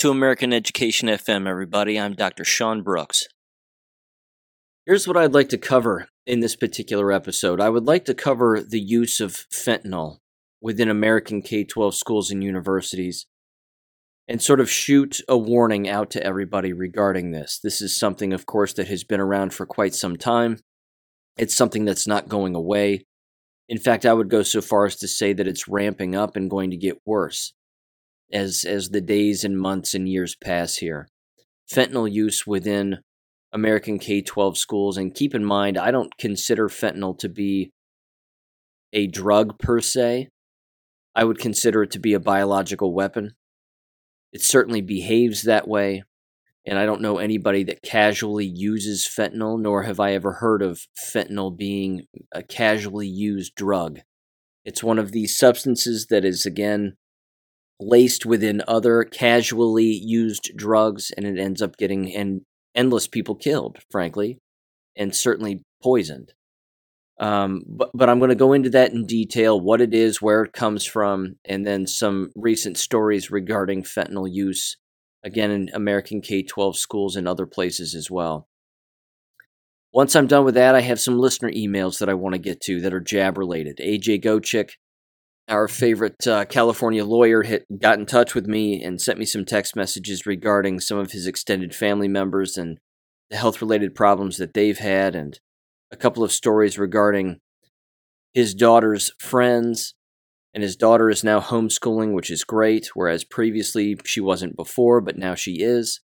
to American Education FM, everybody. I'm Dr. Sean Brooks. Here's what I'd like to cover in this particular episode. I would like to cover the use of fentanyl within American K 12 schools and universities and sort of shoot a warning out to everybody regarding this. This is something, of course, that has been around for quite some time. It's something that's not going away. In fact, I would go so far as to say that it's ramping up and going to get worse as as the days and months and years pass here. Fentanyl use within American K-12 schools and keep in mind I don't consider fentanyl to be a drug per se. I would consider it to be a biological weapon. It certainly behaves that way, and I don't know anybody that casually uses fentanyl, nor have I ever heard of fentanyl being a casually used drug. It's one of these substances that is, again, laced within other casually used drugs, and it ends up getting and endless people killed, frankly, and certainly poisoned. Um, but but I'm going to go into that in detail, what it is, where it comes from, and then some recent stories regarding fentanyl use, again in American K-12 schools and other places as well. Once I'm done with that, I have some listener emails that I want to get to that are jab related. AJ Gochick our favorite uh, California lawyer hit, got in touch with me and sent me some text messages regarding some of his extended family members and the health related problems that they've had, and a couple of stories regarding his daughter's friends. And his daughter is now homeschooling, which is great, whereas previously she wasn't before, but now she is.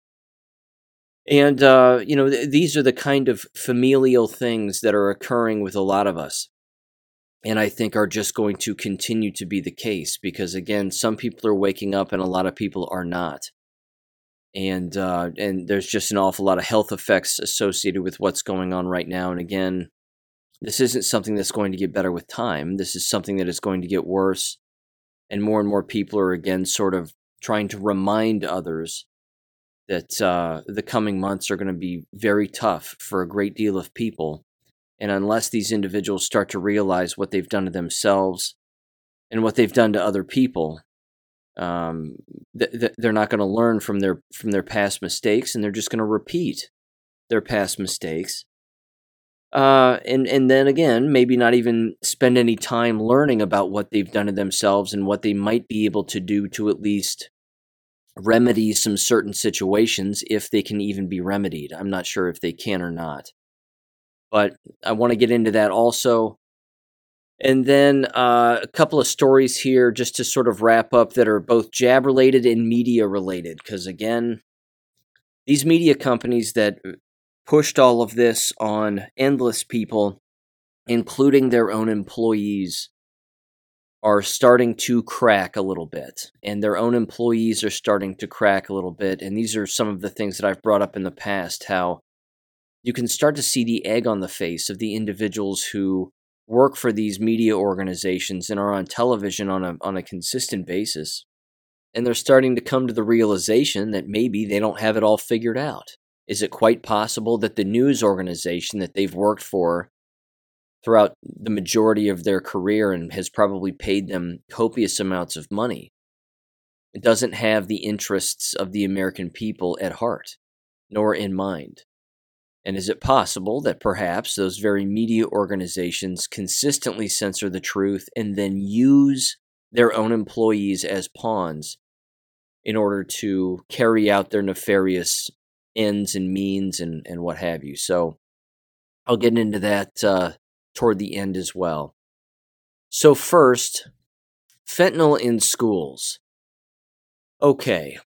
And, uh, you know, th- these are the kind of familial things that are occurring with a lot of us and I think are just going to continue to be the case because again, some people are waking up and a lot of people are not, and uh, and there's just an awful lot of health effects associated with what's going on right now. And again, this isn't something that's going to get better with time. This is something that is going to get worse, and more and more people are again sort of trying to remind others that uh, the coming months are going to be very tough for a great deal of people and unless these individuals start to realize what they've done to themselves and what they've done to other people, um, th- th- they're not going to learn from their from their past mistakes, and they're just going to repeat their past mistakes. Uh, and and then again, maybe not even spend any time learning about what they've done to themselves and what they might be able to do to at least remedy some certain situations if they can even be remedied. I'm not sure if they can or not but I want to get into that also. And then uh, a couple of stories here just to sort of wrap up that are both jab related and media related. Because again, these media companies that pushed all of this on endless people, including their own employees, are starting to crack a little bit. And their own employees are starting to crack a little bit. And these are some of the things that I've brought up in the past how you can start to see the egg on the face of the individuals who work for these media organizations and are on television on a on a consistent basis. And they're starting to come to the realization that maybe they don't have it all figured out. Is it quite possible that the news organization that they've worked for throughout the majority of their career and has probably paid them copious amounts of money doesn't have the interests of the American people at heart nor in mind? And is it possible that perhaps those very media organizations consistently censor the truth and then use their own employees as pawns in order to carry out their nefarious ends and means and, and what have you? So I'll get into that uh, toward the end as well. So, first, fentanyl in schools. Okay,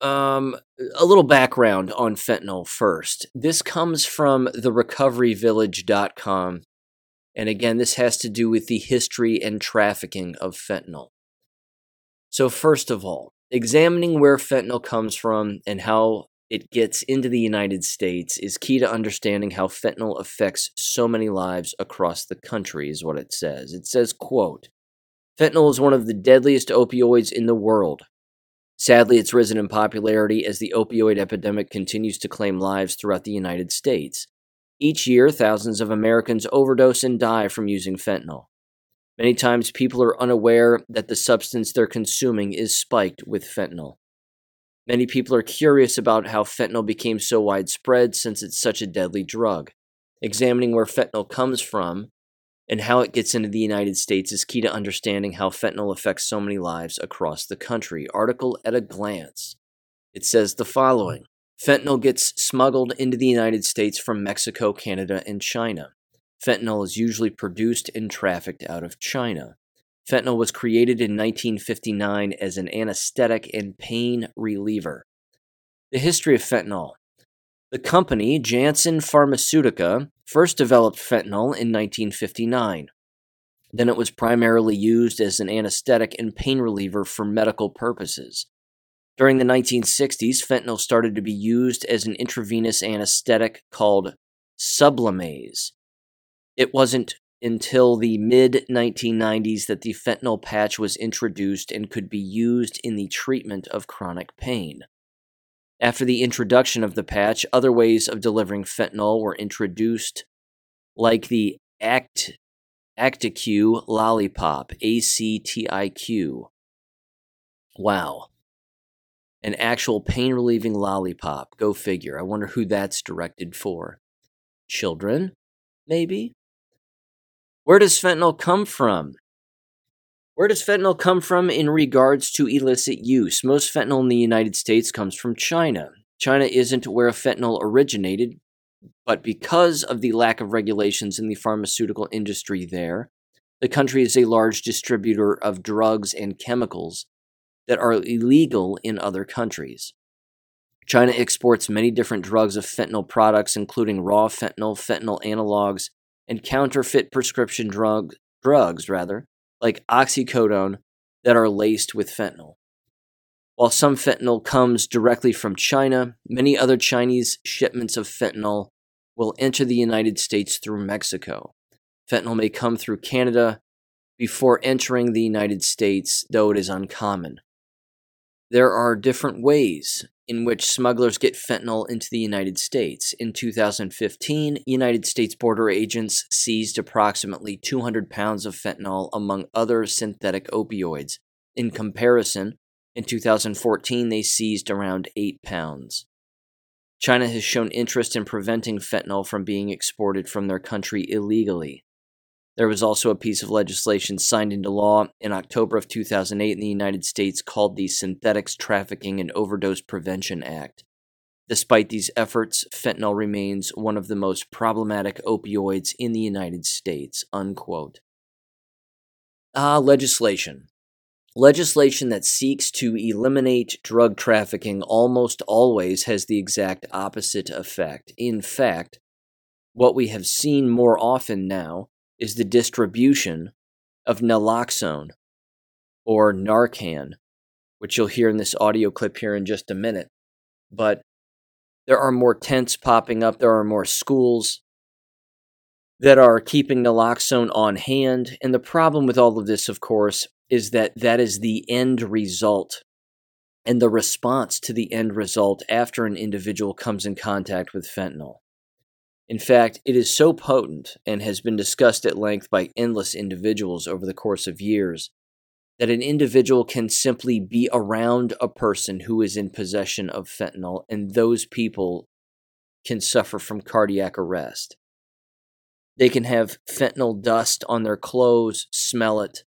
um, a little background on fentanyl first. This comes from therecoveryvillage.com. And again, this has to do with the history and trafficking of fentanyl. So, first of all, examining where fentanyl comes from and how it gets into the United States is key to understanding how fentanyl affects so many lives across the country is what it says. It says, quote, Fentanyl is one of the deadliest opioids in the world. Sadly, it's risen in popularity as the opioid epidemic continues to claim lives throughout the United States. Each year, thousands of Americans overdose and die from using fentanyl. Many times, people are unaware that the substance they're consuming is spiked with fentanyl. Many people are curious about how fentanyl became so widespread since it's such a deadly drug. Examining where fentanyl comes from and how it gets into the United States is key to understanding how fentanyl affects so many lives across the country. Article at a glance. It says the following Fentanyl gets smuggled into the United States from Mexico, Canada, and China. Fentanyl is usually produced and trafficked out of China. Fentanyl was created in 1959 as an anesthetic and pain reliever. The history of fentanyl. The company, Janssen Pharmaceutica, first developed fentanyl in 1959. Then it was primarily used as an anesthetic and pain reliever for medical purposes. During the 1960s, fentanyl started to be used as an intravenous anesthetic called Sublimaze. It wasn't until the mid 1990s that the fentanyl patch was introduced and could be used in the treatment of chronic pain. After the introduction of the patch, other ways of delivering fentanyl were introduced, like the Act Actiq lollipop, A C T I Q. Wow an actual pain relieving lollipop. Go figure. I wonder who that's directed for. Children? Maybe? Where does fentanyl come from? Where does fentanyl come from in regards to illicit use? Most fentanyl in the United States comes from China. China isn't where fentanyl originated, but because of the lack of regulations in the pharmaceutical industry there, the country is a large distributor of drugs and chemicals that are illegal in other countries. China exports many different drugs of fentanyl products, including raw fentanyl, fentanyl analogs, and counterfeit prescription drug, drugs, rather, like oxycodone, that are laced with fentanyl. While some fentanyl comes directly from China, many other Chinese shipments of fentanyl will enter the United States through Mexico. Fentanyl may come through Canada before entering the United States, though it is uncommon. There are different ways in which smugglers get fentanyl into the United States. In 2015, United States border agents seized approximately 200 pounds of fentanyl among other synthetic opioids. In comparison, in 2014, they seized around 8 pounds. China has shown interest in preventing fentanyl from being exported from their country illegally. There was also a piece of legislation signed into law in October of 2008 in the United States called the Synthetics Trafficking and Overdose Prevention Act. Despite these efforts, fentanyl remains one of the most problematic opioids in the United States. Unquote. Ah, legislation. Legislation that seeks to eliminate drug trafficking almost always has the exact opposite effect. In fact, what we have seen more often now is the distribution of naloxone or Narcan, which you'll hear in this audio clip here in just a minute. But there are more tents popping up, there are more schools that are keeping naloxone on hand. And the problem with all of this, of course, is that that is the end result and the response to the end result after an individual comes in contact with fentanyl. In fact, it is so potent and has been discussed at length by endless individuals over the course of years that an individual can simply be around a person who is in possession of fentanyl, and those people can suffer from cardiac arrest. They can have fentanyl dust on their clothes, smell it,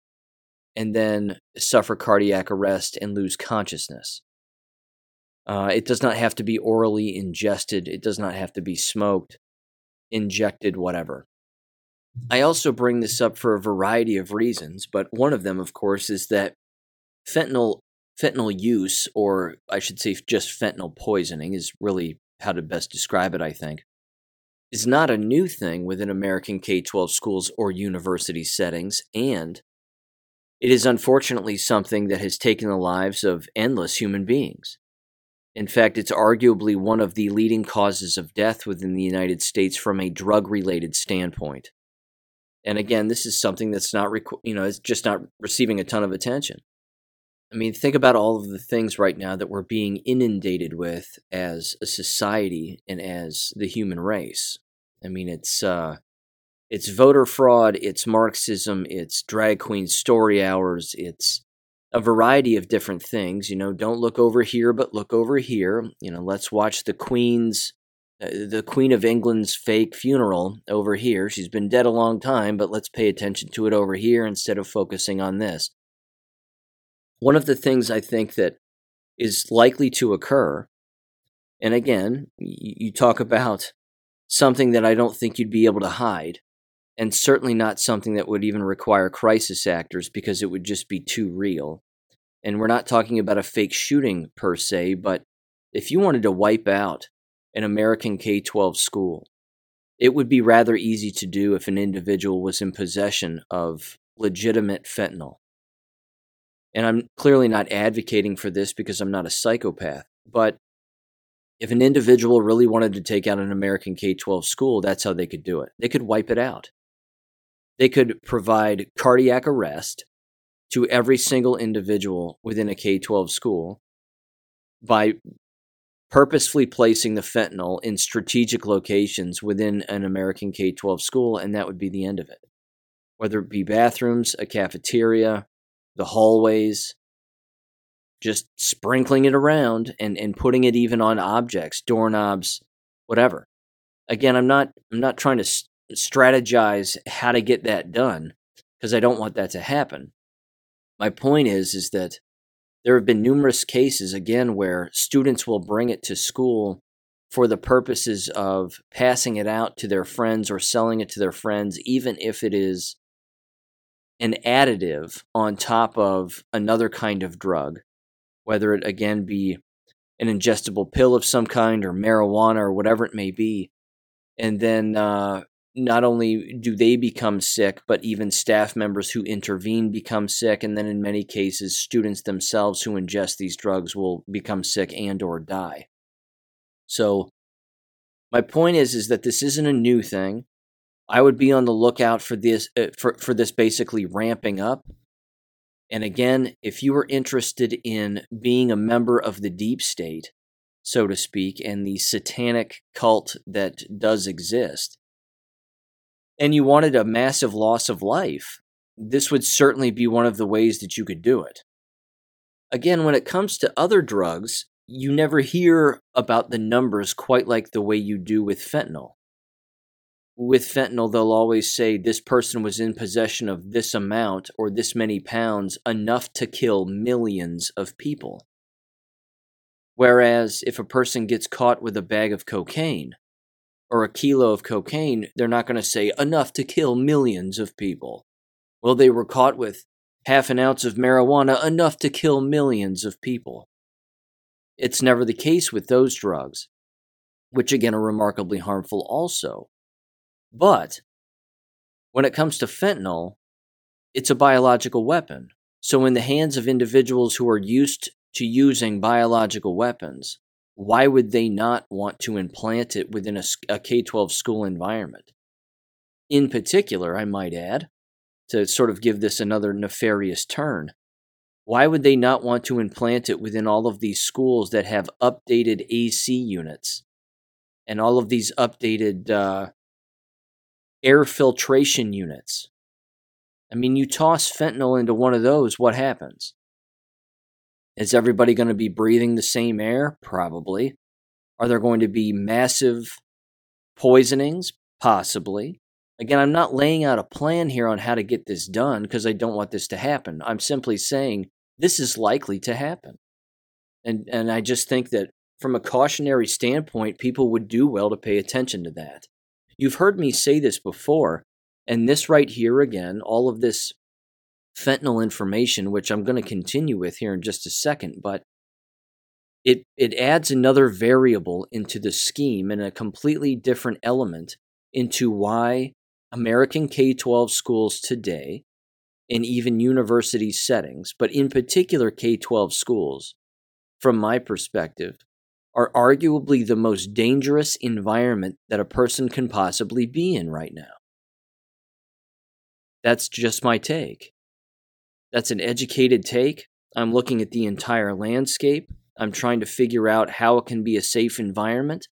and then suffer cardiac arrest and lose consciousness. Uh, it does not have to be orally ingested, it does not have to be smoked injected whatever. Mm-hmm. I also bring this up for a variety of reasons, but one of them, of course, is that fentanyl fentanyl use, or I should say just fentanyl poisoning, is really how to best describe it, I think, is not a new thing within American K 12 schools or university settings, and it is unfortunately something that has taken the lives of endless human beings. In fact, it's arguably one of the leading causes of death within the United States from a drug related standpoint. And again, this is something that's not, you know, it's just not receiving a ton of attention. I mean, think about all of the things right now that we're being inundated with as a society and as the human race. I mean, it's uh, it's voter fraud, it's Marxism, it's drag queen story hours, it's a variety of different things. You know, don't look over here, but look over here. You know, let's watch the Queen's, uh, the Queen of England's fake funeral over here. She's been dead a long time, but let's pay attention to it over here instead of focusing on this. One of the things I think that is likely to occur, and again, you talk about something that I don't think you'd be able to hide, and certainly not something that would even require crisis actors because it would just be too real. And we're not talking about a fake shooting per se, but if you wanted to wipe out an American K 12 school, it would be rather easy to do if an individual was in possession of legitimate fentanyl. And I'm clearly not advocating for this because I'm not a psychopath, but if an individual really wanted to take out an American K 12 school, that's how they could do it. They could wipe it out. They could provide cardiac arrest to every single individual within a K 12 school by purposefully placing the fentanyl in strategic locations within an American K 12 school, and that would be the end of it. Whether it be bathrooms, a cafeteria, the hallways, just sprinkling it around and, and putting it even on objects, doorknobs, whatever. Again, I'm not I'm not trying to strategize how to get that done because I don't want that to happen. My point is is that there have been numerous cases again where students will bring it to school for the purposes of passing it out to their friends or selling it to their friends even if it is an additive on top of another kind of drug whether it again be an ingestible pill of some kind or marijuana or whatever it may be. And then uh, not only do they become sick, but even staff members who intervene become sick, and then in many cases, students themselves who ingest these drugs will become sick and or die. So, my point is is that this isn't a new thing. I would be on the lookout for this uh, for for this basically ramping up. And again, if you are interested in being a member of the deep state, so to speak, and the satanic cult that does exist, and you wanted a massive loss of life, this would certainly be one of the ways that you could do it. Again, when it comes to other drugs, you never hear about the numbers quite like the way you do with fentanyl. With fentanyl, they'll always say this person was in possession of this amount or this many pounds, enough to kill millions of people. Whereas if a person gets caught with a bag of cocaine, or a kilo of cocaine, they're not going to say enough to kill millions of people. Well, they were caught with half an ounce of marijuana, enough to kill millions of people. It's never the case with those drugs, which again are remarkably harmful also. But when it comes to fentanyl, it's a biological weapon. So, in the hands of individuals who are used to using biological weapons, why would they not want to implant it within a, a K 12 school environment? In particular, I might add, to sort of give this another nefarious turn, why would they not want to implant it within all of these schools that have updated AC units and all of these updated uh, air filtration units? I mean, you toss fentanyl into one of those, what happens? Is everybody going to be breathing the same air? Probably. Are there going to be massive poisonings? Possibly. Again, I'm not laying out a plan here on how to get this done because I don't want this to happen. I'm simply saying this is likely to happen. And and I just think that from a cautionary standpoint, people would do well to pay attention to that. You've heard me say this before, and this right here again, all of this fentanyl information, which I'm going to continue with here in just a second, but it it adds another variable into the scheme and a completely different element into why American K-12 schools today and even university settings, but in particular K-12 schools, from my perspective, are arguably the most dangerous environment that a person can possibly be in right now. That's just my take. That's an educated take. I'm looking at the entire landscape. I'm trying to figure out how it can be a safe environment,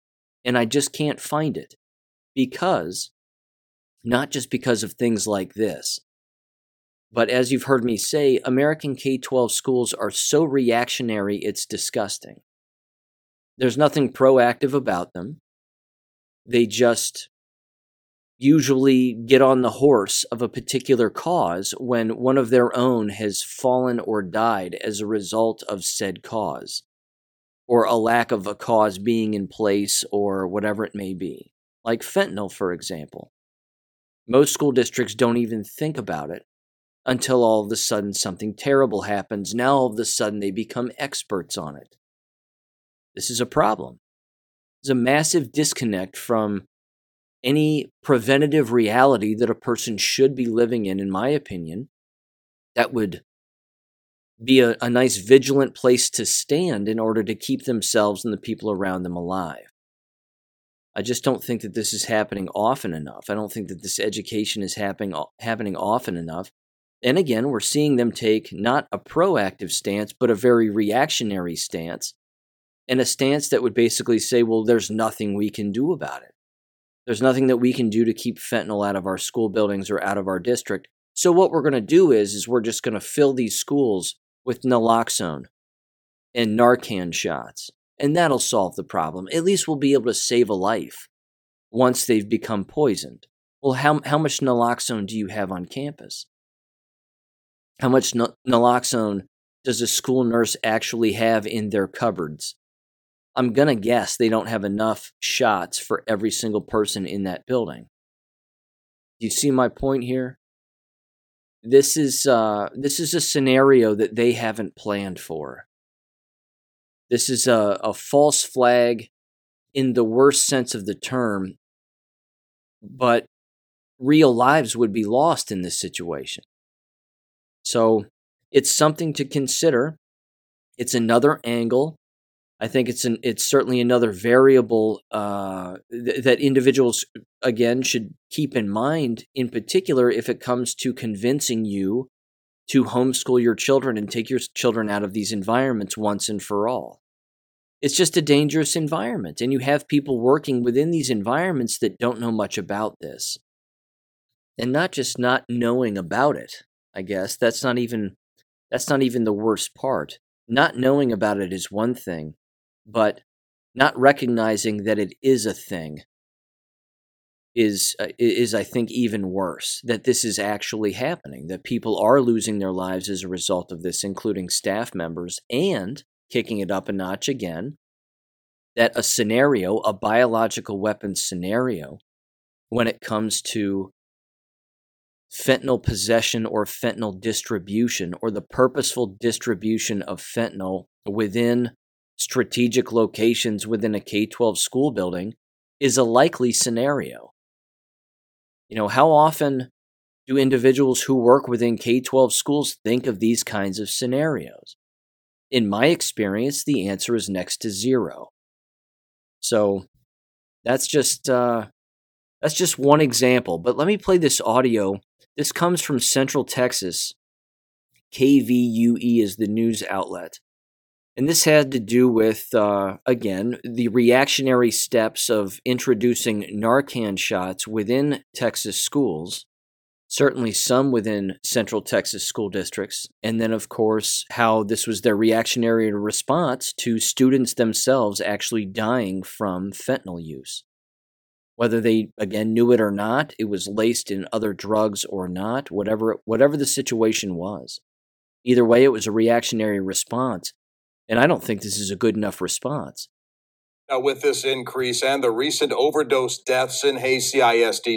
and I just can't find it. Because, not just because of things like this, But as you've heard me say, American K 12 schools are so reactionary, it's disgusting. There's nothing proactive about them. They just usually get on the horse of a particular cause when one of their own has fallen or died as a result of said cause, or a lack of a cause being in place, or whatever it may be. Like fentanyl, for example. Most school districts don't even think about it until all of a sudden something terrible happens. Now all of a sudden they become experts on it. This is a problem. There's a massive disconnect from any preventative reality that a person should be living in, in my opinion, that would be a, a nice vigilant place to stand in order to keep themselves and the people around them alive. I just don't think that this is happening often enough. I don't think that this education is happening uh, happening often enough. And again, we're seeing them take not a proactive stance, but a very reactionary stance, and a stance that would basically say, well, there's nothing we can do about it. There's nothing that we can do to keep fentanyl out of our school buildings or out of our district. So what we're going to do is is we're just going to fill these schools with naloxone and Narcan shots, and that'll solve the problem. At least we'll be able to save a life once they've become poisoned. Well, how how much naloxone do you have on campus? How much naloxone does a school nurse actually have in their cupboards? I'm going to guess they don't have enough shots for every single person in that building. Do you see my point here? This is uh, this is a scenario that they haven't planned for. This is a, a false flag in the worst sense of the term, but real lives would be lost in this situation. So it's something to consider. It's another angle I think it's an it's certainly another variable uh, th- that individuals again should keep in mind. In particular, if it comes to convincing you to homeschool your children and take your children out of these environments once and for all. It's just a dangerous environment, and you have people working within these environments that don't know much about this, and not just not knowing about it. I guess that's not even that's not even the worst part. Not knowing about it is one thing but not recognizing that it is a thing is uh, is I think even worse that this is actually happening that people are losing their lives as a result of this including staff members and kicking it up a notch again that a scenario a biological weapon scenario when it comes to fentanyl possession or fentanyl distribution or the purposeful distribution of fentanyl within strategic locations within a K 12 school building is a likely scenario. You know, how often do individuals who work within K 12 schools think of these kinds of scenarios? In my experience, the answer is next to zero. So that's just uh, that's just one example. But let me play this audio. This comes from Central Texas. KVUE is the news outlet. And this had to do with, uh, again, the reactionary steps of introducing Narcan shots within Texas schools, certainly some within Central Texas school districts. And then, of course, how this was their reactionary response to students themselves actually dying from fentanyl use. Whether they, again, knew it or not, it was laced in other drugs or not, whatever, whatever the situation was. Either way, it was a reactionary response and I don't think this is a good enough response. Now, with this increase and the recent overdose deaths in Hays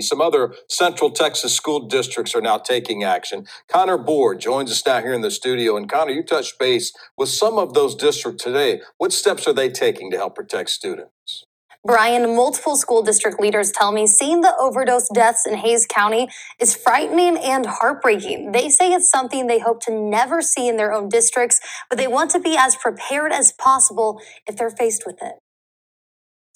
some other Central Texas school districts are now taking action. Connor Board joins us now here in the studio. And Connor, you touched base with some of those districts today. What steps are they taking to help protect students? Brian, multiple school district leaders tell me seeing the overdose deaths in Hays County is frightening and heartbreaking. They say it's something they hope to never see in their own districts, but they want to be as prepared as possible if they're faced with it.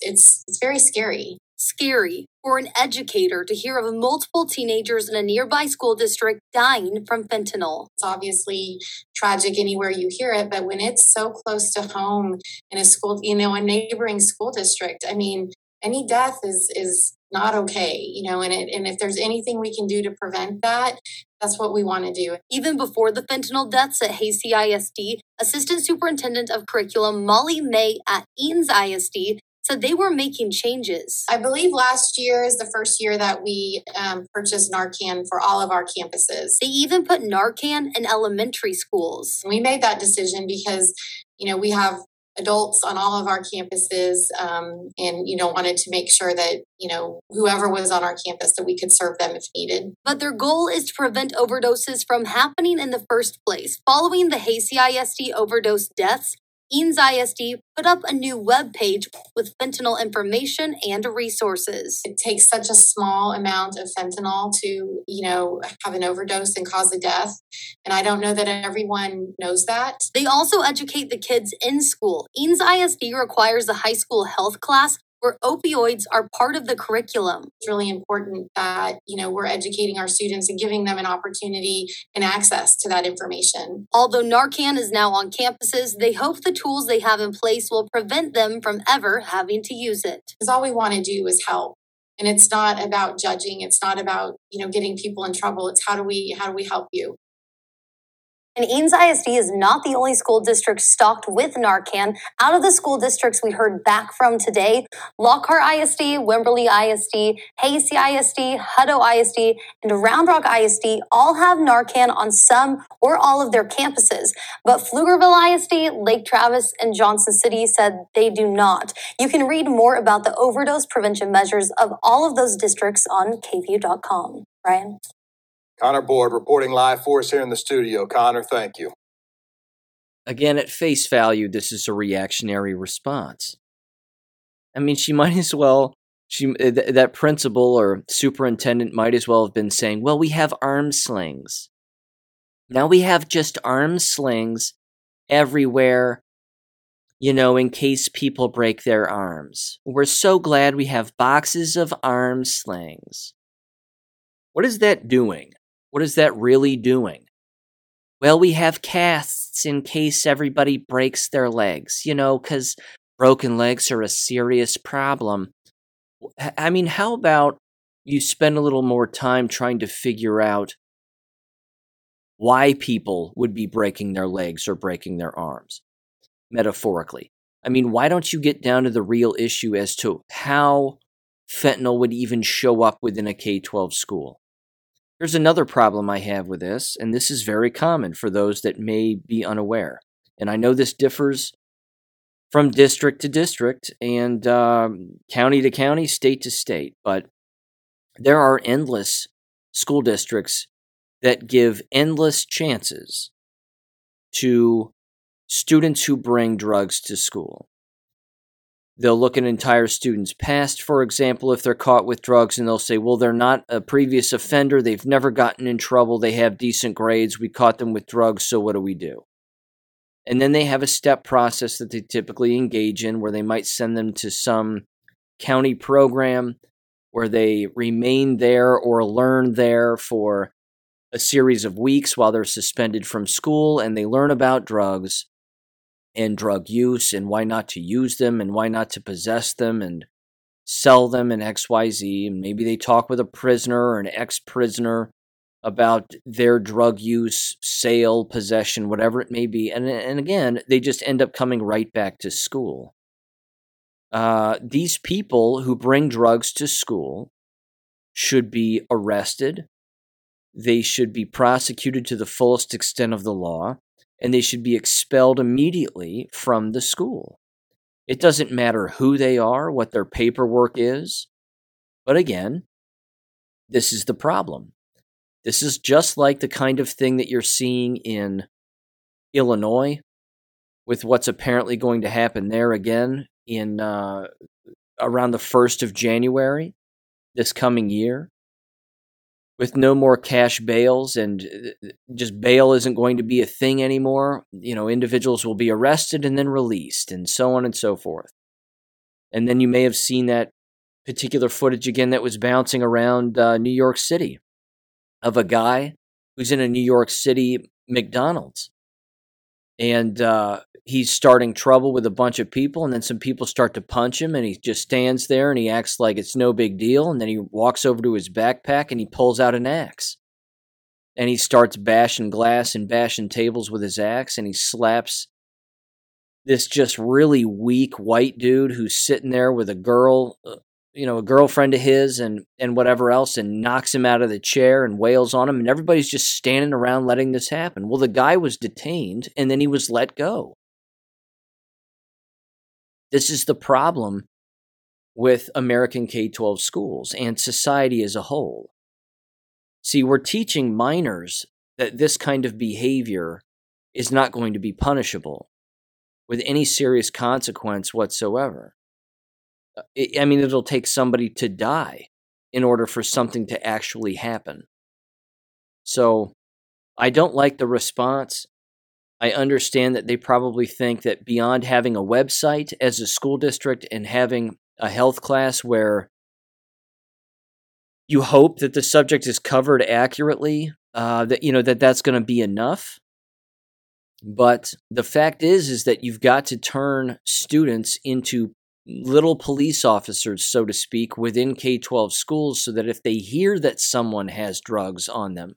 It's it's very scary scary for an educator to hear of multiple teenagers in a nearby school district dying from fentanyl. It's obviously tragic anywhere you hear it, but when it's so close to home in a school, you know, a neighboring school district, I mean, any death is is not okay, you know, and it, and if there's anything we can do to prevent that, that's what we want to do. Even before the fentanyl deaths at ISD, Assistant Superintendent of Curriculum Molly May at Eanes ISD said they were making changes. I believe last year is the first year that we um, purchased Narcan for all of our campuses. They even put Narcan in elementary schools. We made that decision because, you know, we have adults on all of our campuses um, and you know wanted to make sure that you know whoever was on our campus that we could serve them if needed but their goal is to prevent overdoses from happening in the first place following the Hays CISD overdose deaths Eanes ISD put up a new web page with fentanyl information and resources. It takes such a small amount of fentanyl to, you know, have an overdose and cause a death. And I don't know that everyone knows that. They also educate the kids in school. Eanes ISD requires a high school health class where opioids are part of the curriculum. It's really important that, you know, we're educating our students and giving them an opportunity and access to that information. Although Narcan is now on campuses, they hope the tools they have in place will prevent them from ever having to use it. Because all we want to do is help. And it's not about judging, it's not about, you know, getting people in trouble. It's how do we how do we help you? And Eanes ISD is not the only school district stocked with Narcan. Out of the school districts we heard back from today, Lockhart ISD, Wimberley ISD, Hays CISD, Hutto ISD, and Round Rock ISD all have Narcan on some or all of their campuses. But Pflugerville ISD, Lake Travis, and Johnson City said they do not. You can read more about the overdose prevention measures of all of those districts on KVUE.com. Ryan? Connor Board reporting live for us here in the studio. Connor, thank you. Again, at face value, this is a reactionary response. I mean, she might as well, she uh, th- that principal or superintendent might as well have been saying, "Well, we have arm slings. Now we have just arm slings everywhere." You know, in case people break their arms. We're so glad we have boxes of arm slings. What is that doing? What is that really doing? Well, we have casts in case everybody breaks their legs, you know, because broken legs are a serious problem. I mean, how about you spend a little more time trying to figure out why people would be breaking their legs or breaking their arms, metaphorically? I mean, why don't you get down to the real issue as to how fentanyl would even show up within a K 12 school? Here's another problem I have with this, and this is very common for those that may be unaware. And I know this differs from district to district and um, county to county, state to state, but there are endless school districts that give endless chances to students who bring drugs to school. They'll look at an entire student's past, for example, if they're caught with drugs, and they'll say, well, they're not a previous offender. They've never gotten in trouble. They have decent grades. We caught them with drugs, so what do we do? And then they have a step process that they typically engage in where they might send them to some county program where they remain there or learn there for a series of weeks while they're suspended from school and they learn about drugs and drug use and why not to use them and why not to possess them and sell them in XYZ. And maybe they talk with a prisoner or an ex prisoner about their drug use, sale, possession, whatever it may be. And, and again, they just end up coming right back to school. Uh, these people who bring drugs to school should be arrested. They should be prosecuted to the fullest extent of the law and they should be expelled immediately from the school. It doesn't matter who they are, what their paperwork is. But again, this is the problem. This is just like the kind of thing that you're seeing in Illinois with what's apparently going to happen there again in uh, around the 1st of January this coming year with no more cash bails and uh, just bail isn't going to be a thing anymore. You know, individuals will be arrested and then released and so on and so forth. And then you may have seen that particular footage again that was bouncing around uh, New York City of a guy who's in a New York City McDonald's. And uh, he's starting trouble with a bunch of people, and then some people start to punch him, and he just stands there and he acts like it's no big deal. And then he walks over to his backpack and he pulls out an axe. And he starts bashing glass and bashing tables with his axe, and he slaps this just really weak white dude who's sitting there with a girl, uh, you know, a girlfriend of his and and whatever else and knocks him out of the chair and wails on him and everybody's just standing around letting this happen. Well, the guy was detained and then he was let go. This is the problem with American K-12 schools and society as a whole. See, we're teaching minors that this kind of behavior is not going to be punishable with any serious consequence whatsoever. I mean, it'll take somebody to die in order for something to actually happen. So I don't like the response. I understand that they probably think that beyond having a website as a school district and having a health class where you hope that the subject is covered accurately, uh, that you know that that's going to be enough. But the fact is, is that you've got to turn students into little police officers, so to speak, within K 12 schools so that if they hear that someone has drugs on them,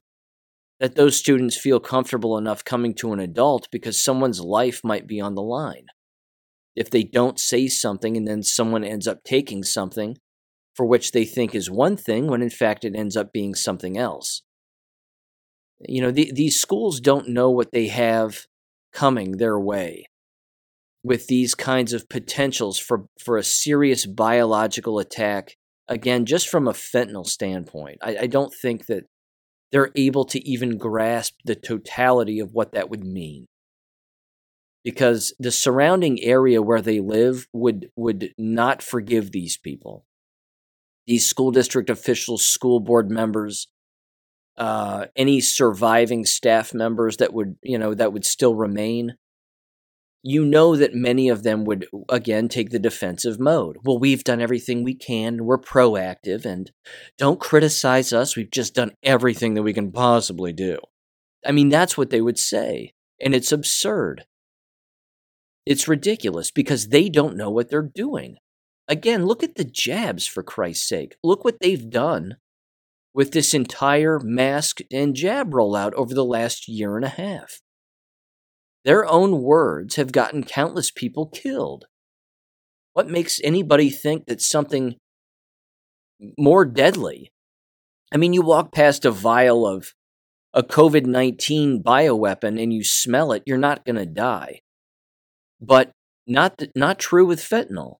that those students feel comfortable enough coming to an adult because someone's life might be on the line. If they don't say something and then someone ends up taking something for which they think is one thing when in fact it ends up being something else. You know, the, these schools don't know what they have coming their way with these kinds of potentials for, for a serious biological attack. Again, just from a fentanyl standpoint, I, I don't think that they're able to even grasp the totality of what that would mean. Because the surrounding area where they live would, would not forgive these people. These school district officials, school board members, uh, any surviving staff members that would you know that would still remain you know that many of them would again take the defensive mode. Well we've done everything we can we're proactive and don't criticize us we've just done everything that we can possibly do. I mean that's what they would say and it's absurd. It's ridiculous because they don't know what they're doing. Again look at the jabs for christ's sake. Look what they've done with this entire mask and jab rollout over the last year and a half. Their own words have gotten countless people killed. What makes anybody think that something more deadly? I mean, you walk past a vial of a COVID 19 bioweapon and you smell it, you're not going to die. But not, not true with fentanyl.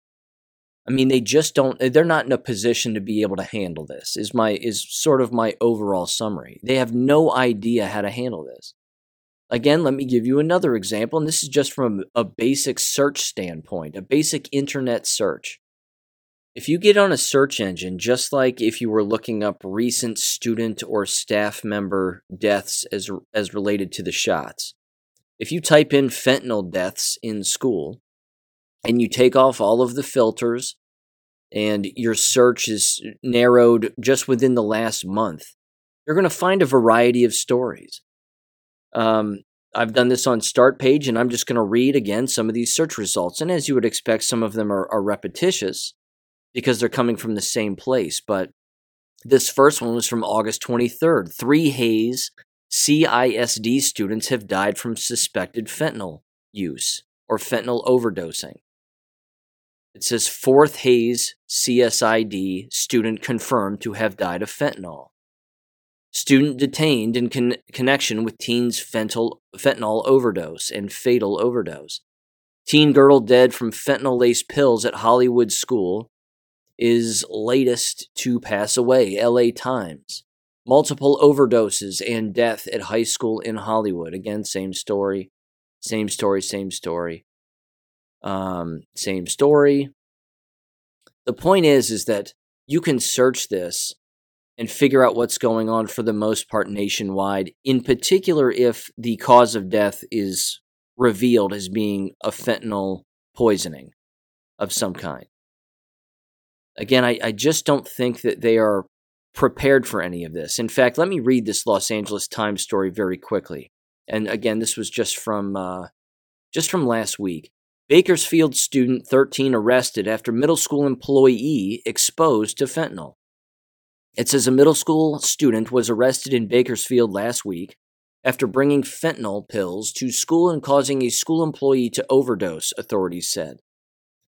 I mean, they just don't. Eh, they're not in a position to be able to handle this. Is my is sort of my overall summary. They have no idea how to handle this. Again, let me give you another example, and this is just from a basic search standpoint, a basic internet search. If you get on a search engine, just like if you were looking up recent student or staff member deaths as as related to the shots, if you type in fentanyl deaths in school, and you take off all of the filters and your search is narrowed just within the last month, you're going to find a variety of stories. Um, I've done this on Start Page, and I'm just going to read again some of these search results. And as you would expect, some of them are, are repetitious because they're coming from the same place. But this first one was from August 23rd. Three Hays CISD students have died from suspected fentanyl use or fentanyl overdosing. It says fourth Hays CSID student confirmed to have died of fentanyl. Student detained in con- connection with teen's fentanyl, fentanyl overdose and fatal overdose. Teen girl dead from fentanyl laced pills at Hollywood school is latest to pass away. LA Times. Multiple overdoses and death at high school in Hollywood. Again, same story. Same story, same story. Um, same story. The point is, is that you can search this and figure out what's going on for the most part nationwide. In particular, if the cause of death is revealed as being a fentanyl poisoning of some kind. Again, I, I just don't think that they are prepared for any of this. In fact, let me read this Los Angeles Times story very quickly. And again, this was just from uh, just from last week. Bakersfield student 13 arrested after middle school employee exposed to fentanyl. It says a middle school student was arrested in Bakersfield last week after bringing fentanyl pills to school and causing a school employee to overdose, authorities said.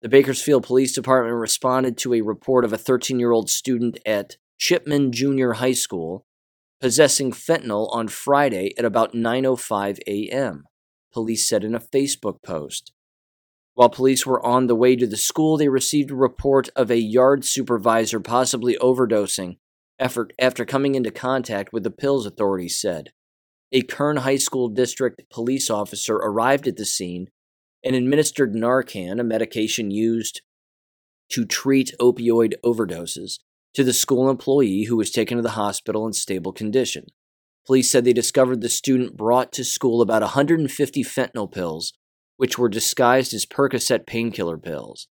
The Bakersfield Police Department responded to a report of a 13 year old student at Chipman Junior High School possessing fentanyl on Friday at about 9:05 a.m. Police said in a Facebook post. While police were on the way to the school, they received a report of a yard supervisor possibly overdosing after, after coming into contact with the pills, authorities said. A Kern High School district police officer arrived at the scene and administered Narcan, a medication used to treat opioid overdoses, to the school employee who was taken to the hospital in stable condition. Police said they discovered the student brought to school about 150 fentanyl pills, which were disguised as Percocet painkiller pills.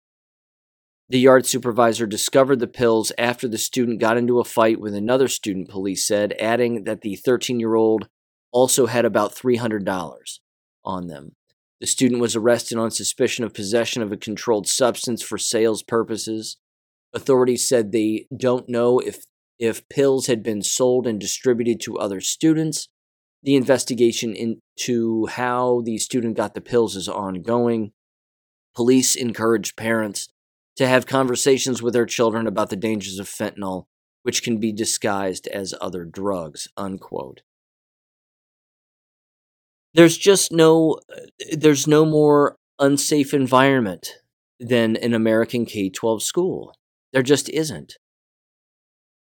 The yard supervisor discovered the pills after the student got into a fight with another student, police said, adding that the 13 year old also had about $300 on them. The student was arrested on suspicion of possession of a controlled substance for sales purposes. Authorities said they don't know if, if pills had been sold and distributed to other students. The investigation into how the student got the pills is ongoing. Police encourage parents to have conversations with their children about the dangers of fentanyl, which can be disguised as other drugs. Unquote. There's just no uh, there's no more unsafe environment than an American K-12 school. There just isn't.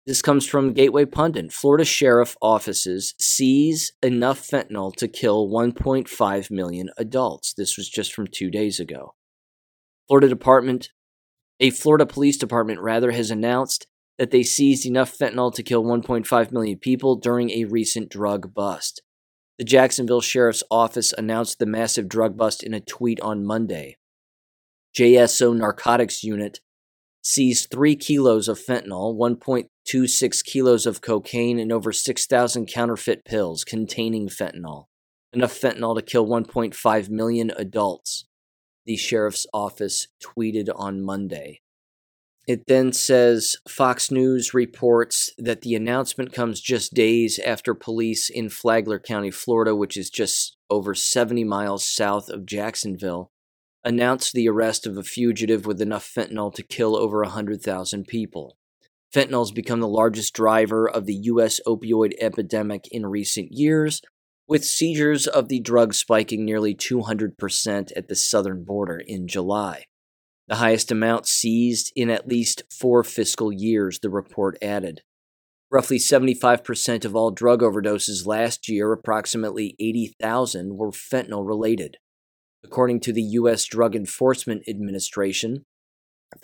This comes from Gateway Pundit. Florida sheriff offices seize enough fentanyl to kill 1.5 million adults. This was just from two days ago. Florida Department, a Florida police department rather, has announced that they seized enough fentanyl to kill 1.5 million people during a recent drug bust. The Jacksonville Sheriff's Office announced the massive drug bust in a tweet on Monday. JSO Narcotics Unit seized 3 kilos of fentanyl, 1.26 kilos of cocaine, and over 6,000 counterfeit pills containing fentanyl. Enough fentanyl to kill 1.5 million adults, the sheriff's office tweeted on Monday. It then says Fox News reports that the announcement comes just days after police in Flagler County, Florida, which is just over 70 miles south of Jacksonville, announced the arrest of a fugitive with enough fentanyl to kill over 100,000 people. Fentanyl has become the largest driver of the U.S. opioid epidemic in recent years, with seizures of the drug spiking nearly 200% at the southern border in July. The highest amount seized in at least four fiscal years, the report added. Roughly 75% of all drug overdoses last year, approximately 80,000, were fentanyl related. According to the U.S. Drug Enforcement Administration,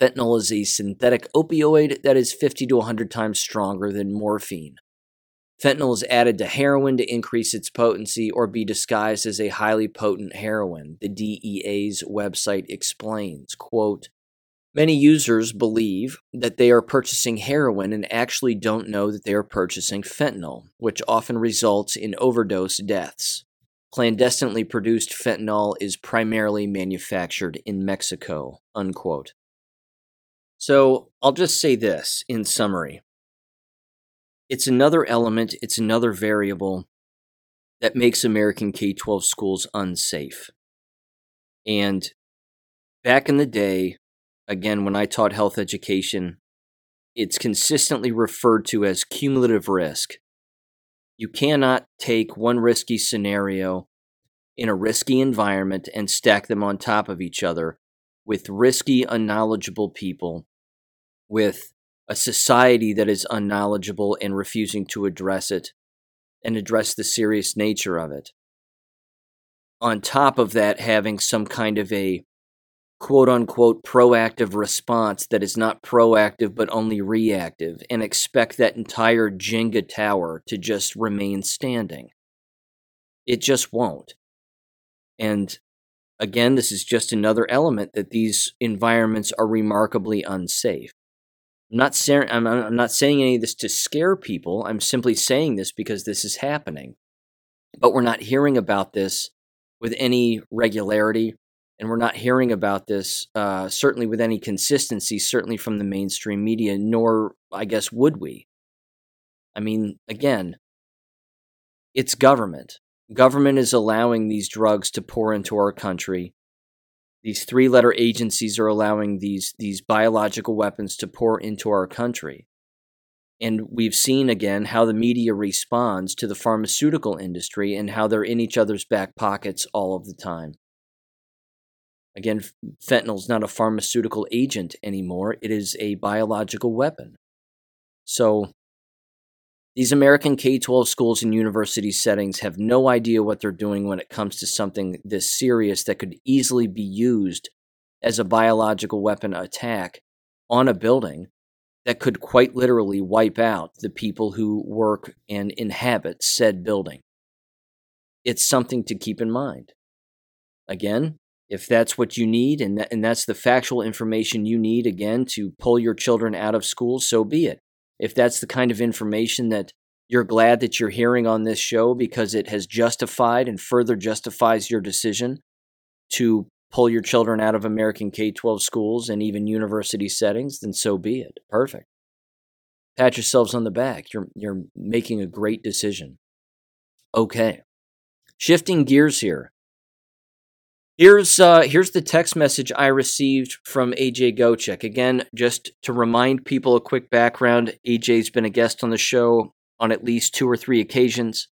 fentanyl is a synthetic opioid that is 50 to 100 times stronger than morphine. Fentanyl is added to heroin to increase its potency or be disguised as a highly potent heroin, the DEA's website explains. Quote, Many users believe that they are purchasing heroin and actually don't know that they are purchasing fentanyl, which often results in overdose deaths. Clandestinely produced fentanyl is primarily manufactured in Mexico. Unquote. So I'll just say this in summary it's another element, it's another variable that makes American K 12 schools unsafe. And back in the day, again, when I taught health education, it's consistently referred to as cumulative risk. You cannot take one risky scenario in a risky environment and stack them on top of each other with risky, unknowledgeable people, with a society that is unknowledgeable and refusing to address it and address the serious nature of it. On top of that, having some kind of a quote unquote proactive response that is not proactive but only reactive and expect that entire Jenga tower to just remain standing. It just won't. And again, this is just another element that these environments are remarkably unsafe. I'm not, saying, I'm, I'm not saying any of this to scare people. I'm simply saying this because this is happening. But we're not hearing about this with any regularity, and we're not hearing about this uh, certainly with any consistency, certainly from the mainstream media, nor I guess would we. I mean, again, it's government. Government is allowing these drugs to pour into our country. These three-letter agencies are allowing these these biological weapons to pour into our country. And we've seen again how the media responds to the pharmaceutical industry and how they're in each other's back pockets all of the time. Again, fentanyl is not a pharmaceutical agent anymore, it is a biological weapon. So, these American K 12 schools and university settings have no idea what they're doing when it comes to something this serious that could easily be used as a biological weapon attack on a building that could quite literally wipe out the people who work and inhabit said building. It's something to keep in mind. Again, if that's what you need and, and that's the factual information you need, again, to pull your children out of school, so be it. If that's the kind of information that you're glad that you're hearing on this show because it has justified and further justifies your decision to pull your children out of American K 12 schools and even university settings, then so be it. Perfect. Pat yourselves on the back. You're, you're making a great decision. Okay. Shifting gears here. Here's uh, here's the text message I received from AJ Gochek. Again, just to remind people a quick background. AJ's been a guest on the show on at least two or three occasions.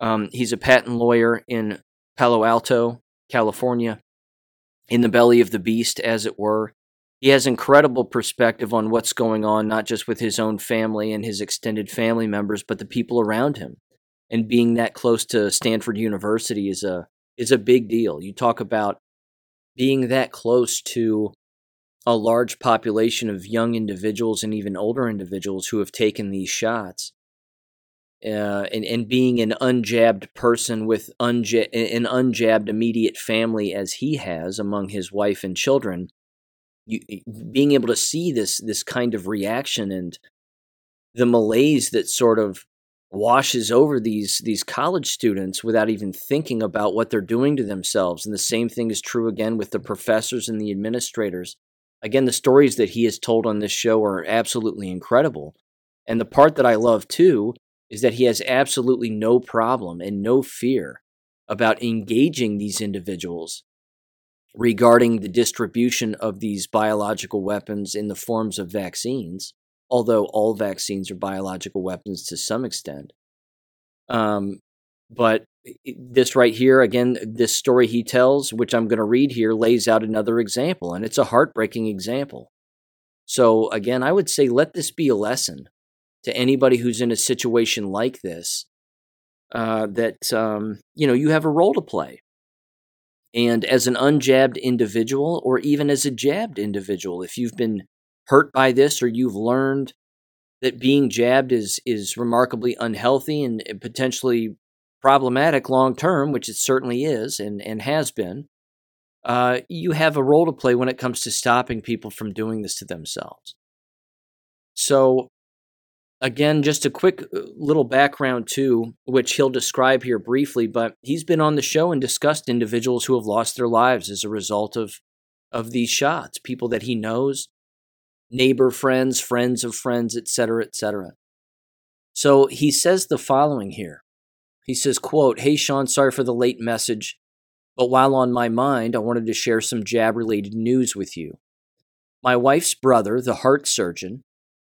Um, he's a patent lawyer in Palo Alto, California in the belly of the beast, as it were. He has incredible perspective on what's going on, not just with his own family and his extended family members, but the people around him. And being that close to Stanford University is a is a big deal. You talk about being that close to a large population of young individuals and even older individuals who have taken these shots uh, and, and being an unjabbed person with unja- an unjabbed immediate family as he has among his wife and children, you, being able to see this this kind of reaction and the malaise that sort of washes over these these college students without even thinking about what they're doing to themselves. And the same thing is true again with the professors and the administrators. Again the stories that he has told on this show are absolutely incredible. And the part that i love too is that he has absolutely no problem and no fear about engaging these individuals regarding the distribution of these biological weapons in the forms of vaccines, although all vaccines are biological weapons to some extent. Um, but this right here, again, this story he tells, which I'm going to read here, lays out another example, and it's a heartbreaking example. So, again, I would say let this be a lesson to anybody who's in a situation like this uh, that um, you know you have a role to play and as an unjabbed individual or even as a jabbed individual if you've been hurt by this or you've learned that being jabbed is is remarkably unhealthy and potentially problematic long term which it certainly is and and has been uh, you have a role to play when it comes to stopping people from doing this to themselves. So Again, just a quick uh, little background, too, which he'll describe here briefly, but he's been on the show and discussed individuals who have lost their lives as a result of, of these shots, people that he knows, neighbor friends, friends of friends, etc., etc. So he says the following here. He says, quote, Hey Sean, sorry for the late message, but while on my mind, I wanted to share some jab related news with you. My wife's brother, the heart surgeon,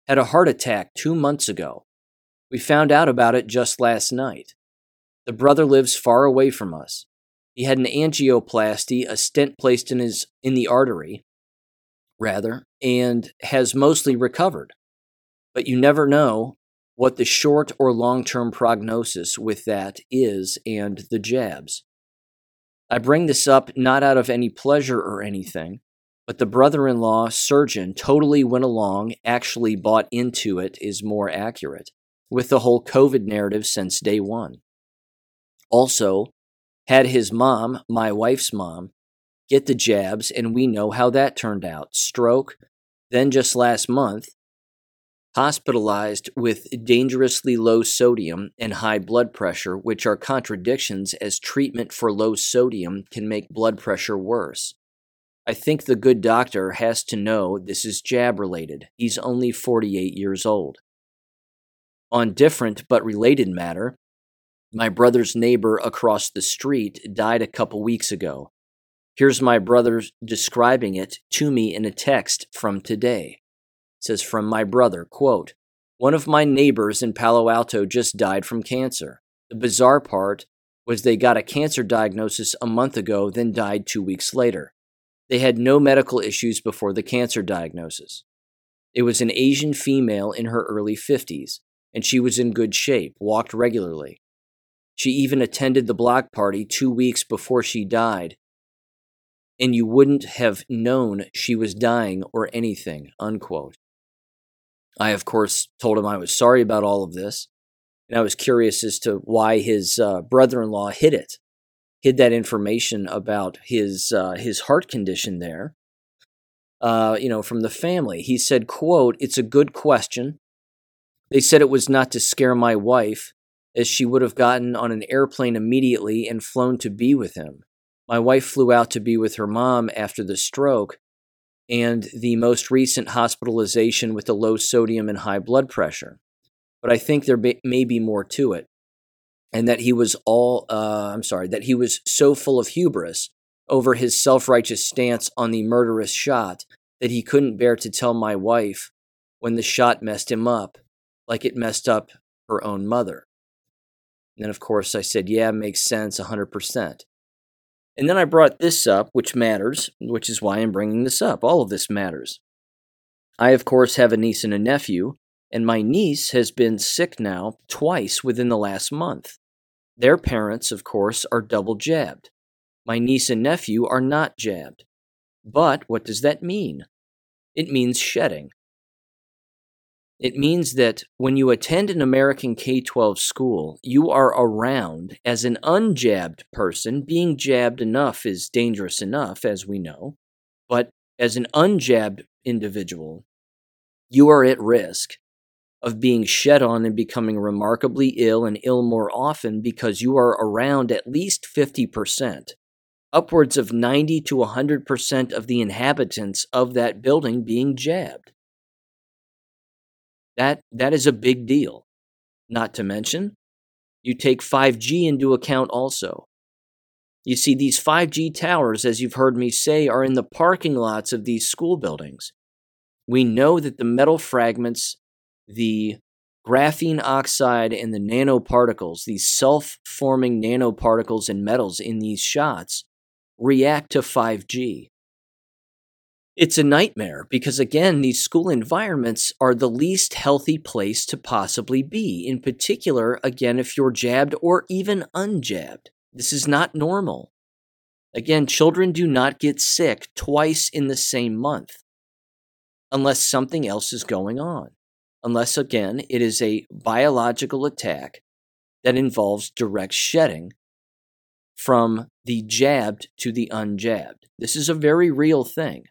had a heart attack two months ago. We found out about it just last night. The brother lives far away from us. He had an angioplasty, a stent placed in his in the artery, rather, and has mostly recovered. But you never know what the short or long-term prognosis with that is and the jabs. I bring this up not out of any pleasure or anything, but the brother in law surgeon totally went along, actually bought into it, is more accurate, with the whole COVID narrative since day one. Also, had his mom, my wife's mom, get the jabs, and we know how that turned out stroke, then just last month, hospitalized with dangerously low sodium and high blood pressure, which are contradictions as treatment for low sodium can make blood pressure worse. I think the good doctor has to know this is jab related. He's only 48 years old. On different but related matter, my brother's neighbor across the street died a couple weeks ago. Here's my brother describing it to me in a text from today. It says from my brother, quote, "One of my neighbors in Palo Alto just died from cancer. The bizarre part was they got a cancer diagnosis a month ago, then died 2 weeks later. They had no medical issues before the cancer diagnosis. It was an Asian female in her early 50s, and she was in good shape, walked regularly. She even attended the block party two weeks before she died, and you wouldn't have known she was dying or anything. Unquote. I, of course, told him I was sorry about all of this, and I was curious as to why his uh, brother in law hid it, hid that information about his, uh, his heart condition there. Uh, you know, from the family. He said, quote, It's a good question. They said it was not to scare my wife, as she would have gotten on an airplane immediately and flown to be with him. My wife flew out to be with her mom after the stroke and the most recent hospitalization with the low sodium and high blood pressure. But I think there may be more to it. And that he was all, uh, I'm sorry, that he was so full of hubris over his self righteous stance on the murderous shot that he couldn't bear to tell my wife when the shot messed him up, like it messed up her own mother. And then, of course, I said, yeah, makes sense 100%. And then I brought this up, which matters, which is why I'm bringing this up. All of this matters. I, of course, have a niece and a nephew, and my niece has been sick now twice within the last month. Their parents, of course, are double jabbed. My niece and nephew are not jabbed. But what does that mean? It means shedding. It means that when you attend an American K 12 school, you are around as an unjabbed person. Being jabbed enough is dangerous enough, as we know. But as an unjabbed individual, you are at risk of being shed on and becoming remarkably ill and ill more often because you are around at least 50%, upwards of 90 to 100% of the inhabitants of that building being jabbed. That, that is a big deal. Not to mention, you take 5G into account also. You see, these 5G towers, as you've heard me say, are in the parking lots of these school buildings. We know that the metal fragments, the graphene oxide, and the nanoparticles, these self forming nanoparticles and metals in these shots, react to 5G. It's a nightmare because, again, these school environments are the least healthy place to possibly be. In particular, again, if you're jabbed or even unjabbed. This is not normal. Again, children do not get sick twice in the same month unless something else is going on. Unless, again, it is a biological attack that involves direct shedding from the jabbed to the unjabbed. This is a very real thing.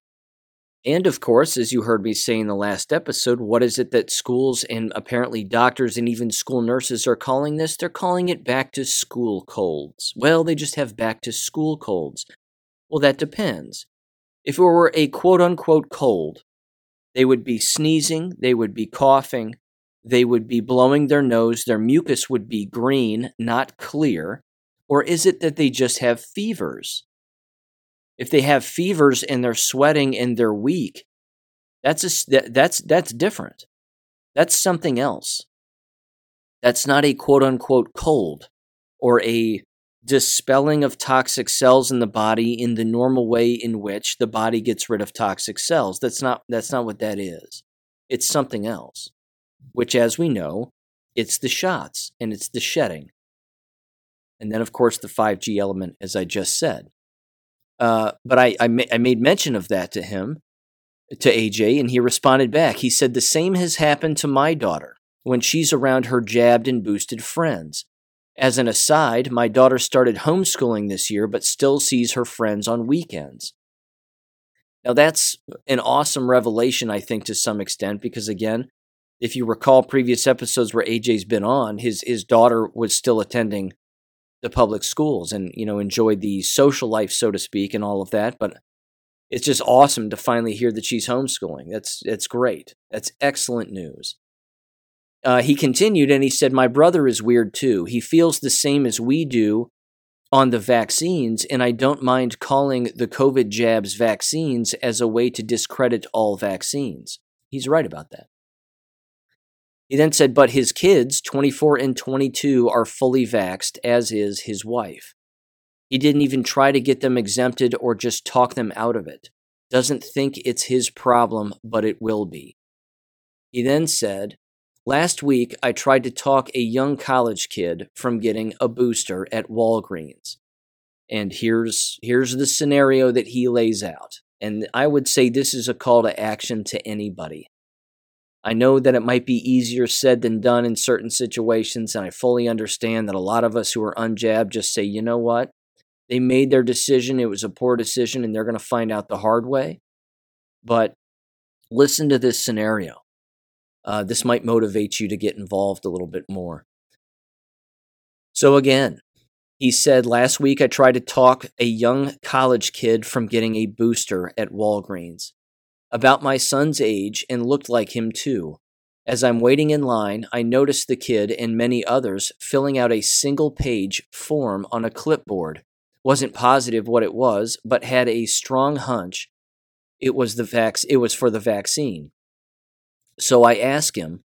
And of course, as you heard me say in the last episode, what is it that schools and apparently doctors and even school nurses are calling this? They're calling it back to school colds. Well, they just have back to school colds. Well, that depends. If it were a quote unquote cold, they would be sneezing, they would be coughing, they would be blowing their nose, their mucus would be green, not clear. Or is it that they just have fevers? If they have fevers and they're sweating and they're weak, that's a, that, that's that's different. That's something else. That's not a quote unquote cold or a dispelling of toxic cells in the body in the normal way in which the body gets rid of toxic cells. That's not that's not what that is. It's something else. Which as we know, it's the shots and it's the shedding. And then of course the 5G element as I just said. Uh, but I, I, ma- I made mention of that to him, to AJ, and he responded back. He said, The same has happened to my daughter when she's around her jabbed and boosted friends. As an aside, my daughter started homeschooling this year, but still sees her friends on weekends. Now, that's an awesome revelation, I think, to some extent, because again, if you recall previous episodes where AJ's been on, his his daughter was still attending the public schools and you know enjoyed the social life, so to speak, and all of that. But it's just awesome to finally hear that she's homeschooling. That's that's great. That's excellent news. Uh, he continued and he said, "My brother is weird too. He feels the same as we do." On the vaccines, and I don't mind calling the COVID jabs vaccines as a way to discredit all vaccines. He's right about that. He then said, but his kids, 24 and 22, are fully vaxed, as is his wife. He didn't even try to get them exempted or just talk them out of it. Doesn't think it's his problem, but it will be. He then said, Last week, I tried to talk a young college kid from getting a booster at Walgreens. And here's, here's the scenario that he lays out. And I would say this is a call to action to anybody. I know that it might be easier said than done in certain situations, and I fully understand that a lot of us who are unjabbed just say, you know what? They made their decision, it was a poor decision, and they're going to find out the hard way. But listen to this scenario. Uh, this might motivate you to get involved a little bit more. So, again, he said, Last week I tried to talk a young college kid from getting a booster at Walgreens about my son's age and looked like him too. As I'm waiting in line, I noticed the kid and many others filling out a single page form on a clipboard. Wasn't positive what it was, but had a strong hunch it was the vac- it was for the vaccine. So I ask him,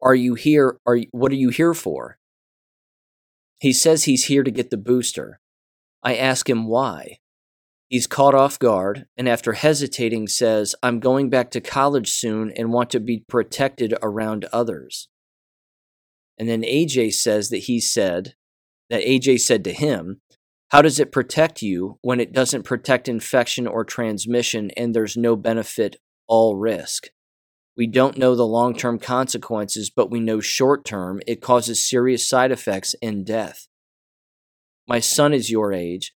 "Are you here? Are you, what are you here for?" He says he's here to get the booster. I ask him why. He's caught off guard and, after hesitating, says, I'm going back to college soon and want to be protected around others. And then AJ says that he said, that AJ said to him, How does it protect you when it doesn't protect infection or transmission and there's no benefit, all risk? We don't know the long term consequences, but we know short term it causes serious side effects and death. My son is your age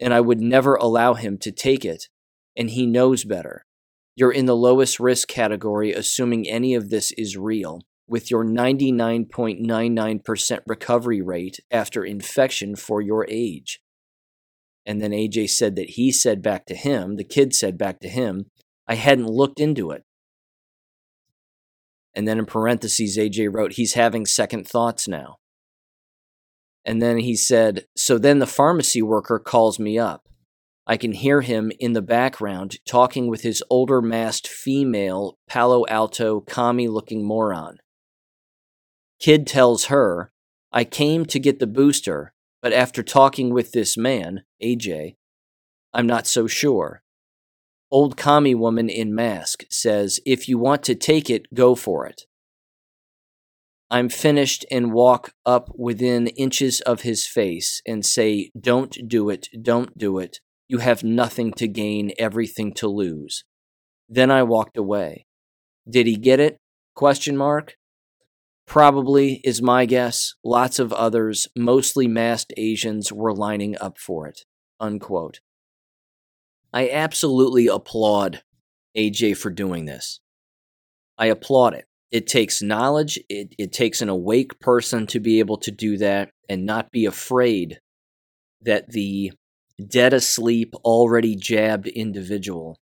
and I would never allow him to take it, and he knows better. You're in the lowest risk category, assuming any of this is real, with your 99.99% recovery rate after infection for your age. And then AJ said that he said back to him, the kid said back to him, I hadn't looked into it. And then in parentheses, AJ wrote, he's having second thoughts now. And then he said, So then the pharmacy worker calls me up. I can hear him in the background talking with his older masked female Palo Alto commie looking moron. Kid tells her, I came to get the booster, but after talking with this man, AJ, I'm not so sure. Old commie woman in mask says, If you want to take it, go for it. I'm finished and walk up within inches of his face and say, Don't do it, don't do it. You have nothing to gain, everything to lose. Then I walked away. Did he get it? Question mark. Probably is my guess. Lots of others, mostly masked Asians, were lining up for it. Unquote. I absolutely applaud AJ for doing this. I applaud it it takes knowledge it, it takes an awake person to be able to do that and not be afraid that the dead asleep already jabbed individual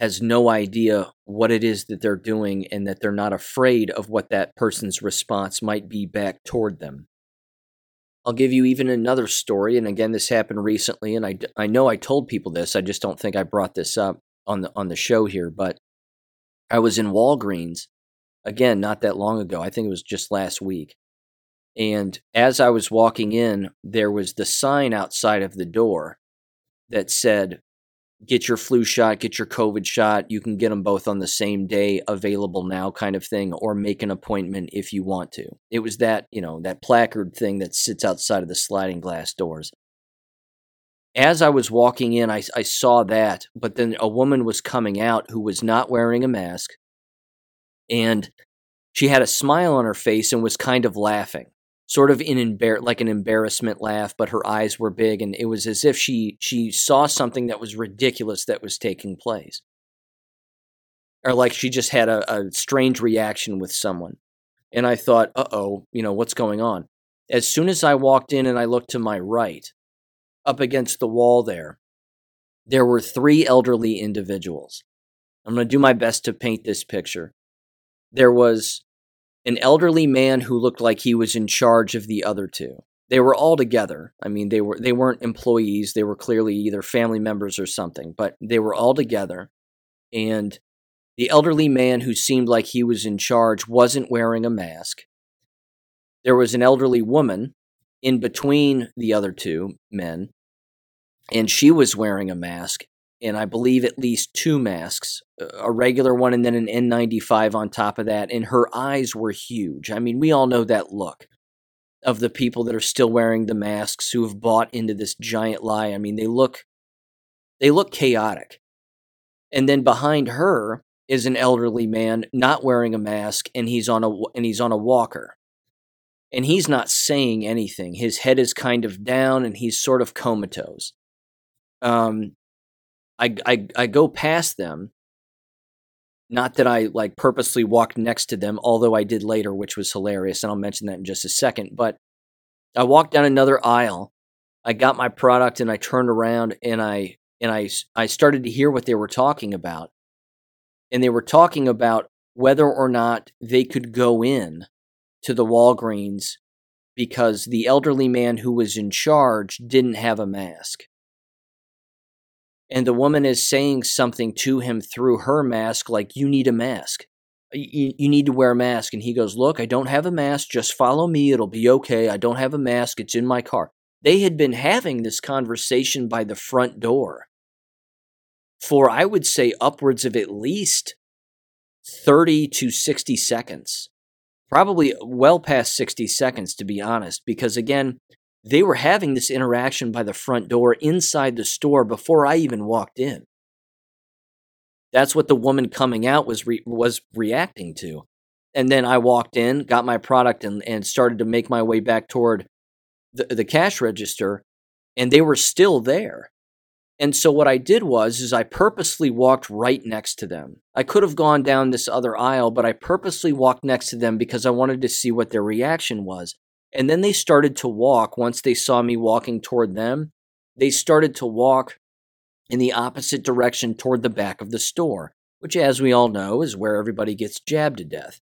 has no idea what it is that they're doing and that they're not afraid of what that person's response might be back toward them I'll give you even another story, and again, this happened recently, and I, I know I told people this. I just don't think I brought this up on the on the show here. But I was in Walgreens, again, not that long ago. I think it was just last week. And as I was walking in, there was the sign outside of the door that said, Get your flu shot, get your COVID shot. You can get them both on the same day, available now, kind of thing, or make an appointment if you want to. It was that, you know, that placard thing that sits outside of the sliding glass doors as I was walking in, I, I saw that, but then a woman was coming out who was not wearing a mask, and she had a smile on her face and was kind of laughing, sort of in embar- like an embarrassment laugh, but her eyes were big, and it was as if she she saw something that was ridiculous that was taking place. or like she just had a, a strange reaction with someone. And I thought, uh oh, you know, what's going on? As soon as I walked in and I looked to my right, up against the wall there, there were three elderly individuals. I'm going to do my best to paint this picture. There was an elderly man who looked like he was in charge of the other two. They were all together. I mean, they were they weren't employees. They were clearly either family members or something, but they were all together. And the elderly man who seemed like he was in charge wasn't wearing a mask. There was an elderly woman in between the other two men, and she was wearing a mask, and I believe at least two masks a regular one and then an N95 on top of that. And her eyes were huge. I mean, we all know that look of the people that are still wearing the masks who have bought into this giant lie. I mean, they look they look chaotic. And then behind her is an elderly man not wearing a mask and he's on a and he's on a walker. And he's not saying anything. His head is kind of down and he's sort of comatose. Um I I I go past them. Not that I like purposely walked next to them, although I did later, which was hilarious, and I'll mention that in just a second. But I walked down another aisle. I got my product and I turned around and I and I I started to hear what they were talking about and they were talking about whether or not they could go in to the Walgreens because the elderly man who was in charge didn't have a mask. And the woman is saying something to him through her mask, like, You need a mask. You, you need to wear a mask. And he goes, Look, I don't have a mask. Just follow me. It'll be okay. I don't have a mask. It's in my car. They had been having this conversation by the front door for I would say upwards of at least 30 to 60 seconds. Probably well past 60 seconds, to be honest, because again, they were having this interaction by the front door inside the store before I even walked in. That's what the woman coming out was re- was reacting to. And then I walked in, got my product, and, and started to make my way back toward the, the cash register, and they were still there. And so what I did was is I purposely walked right next to them. I could have gone down this other aisle, but I purposely walked next to them because I wanted to see what their reaction was. And then they started to walk once they saw me walking toward them. They started to walk in the opposite direction toward the back of the store, which as we all know is where everybody gets jabbed to death.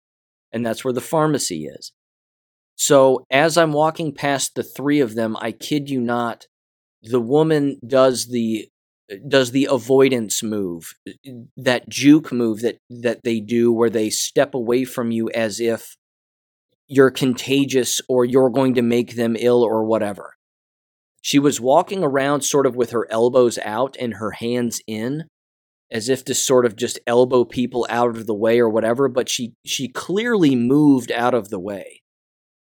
And that's where the pharmacy is. So as I'm walking past the three of them, I kid you not, the woman does the does the avoidance move that juke move that that they do where they step away from you as if you're contagious or you're going to make them ill or whatever she was walking around sort of with her elbows out and her hands in as if to sort of just elbow people out of the way or whatever but she she clearly moved out of the way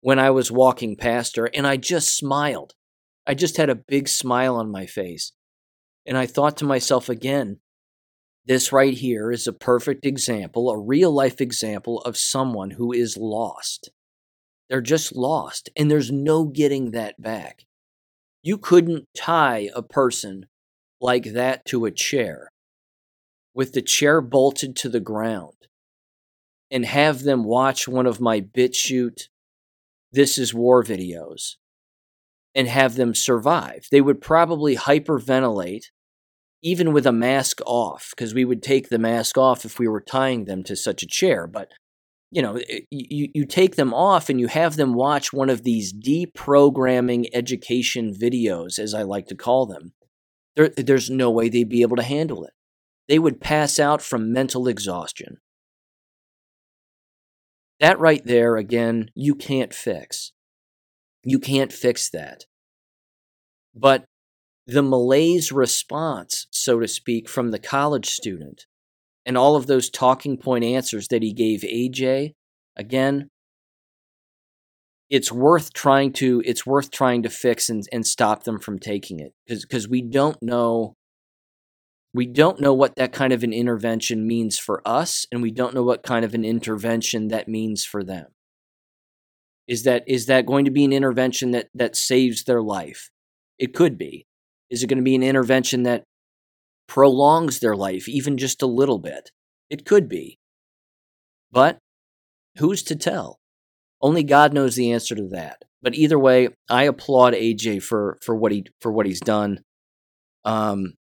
when i was walking past her and i just smiled I just had a big smile on my face. And I thought to myself again, this right here is a perfect example, a real life example of someone who is lost. They're just lost, and there's no getting that back. You couldn't tie a person like that to a chair with the chair bolted to the ground and have them watch one of my BitChute This Is War videos and have them survive. They would probably hyperventilate even with a mask off because we would take the mask off if we were tying them to such a chair but you know eh, you, you take them off and you have them watch one of these deprogramming education videos as i like to call them there, there's no way they'd be able to handle it. They would pass out from mental exhaustion. That right there again you can't fix. You can't fix that. But the malaise response, so to speak, from the college student and all of those talking point answers that he gave AJ, again, it's worth trying to it's worth trying to fix and, and stop them from taking it because because we don't know we don't know what that kind of an intervention means for us and we don't know what kind of an intervention that means for them is that is that going to be an intervention that that saves their life? It could be. Is it going to be an intervention that prolongs their life even just a little bit? It could be. But who's to tell? Only God knows the answer to that. But either way, I applaud AJ for for what he for what he's done. Um,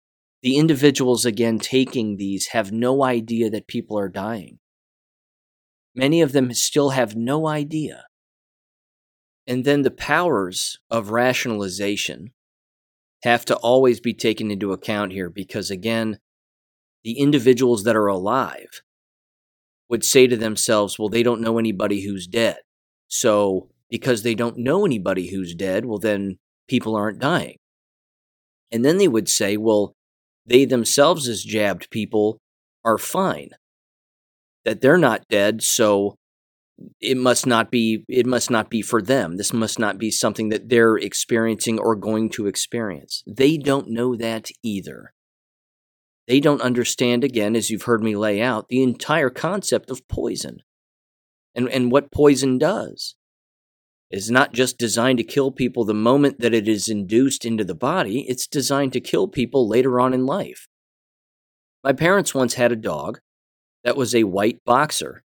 the individuals again taking these have no idea that people are dying. Many of them still have no idea. And then the powers of rationalization have to always be taken into account here because, again, the individuals that are alive would say to themselves, well, they don't know anybody who's dead. So, because they don't know anybody who's dead, well, then people aren't dying. And then they would say, well, they themselves, as jabbed people, are fine. That they're not dead, so it must not be it must not be for them. This must not be something that they're experiencing or going to experience. They don't know that either. They don't understand again as you've heard me lay out the entire concept of poison and and what poison does. Is not just designed to kill people the moment that it is induced into the body. It's designed to kill people later on in life. My parents once had a dog that was a white boxer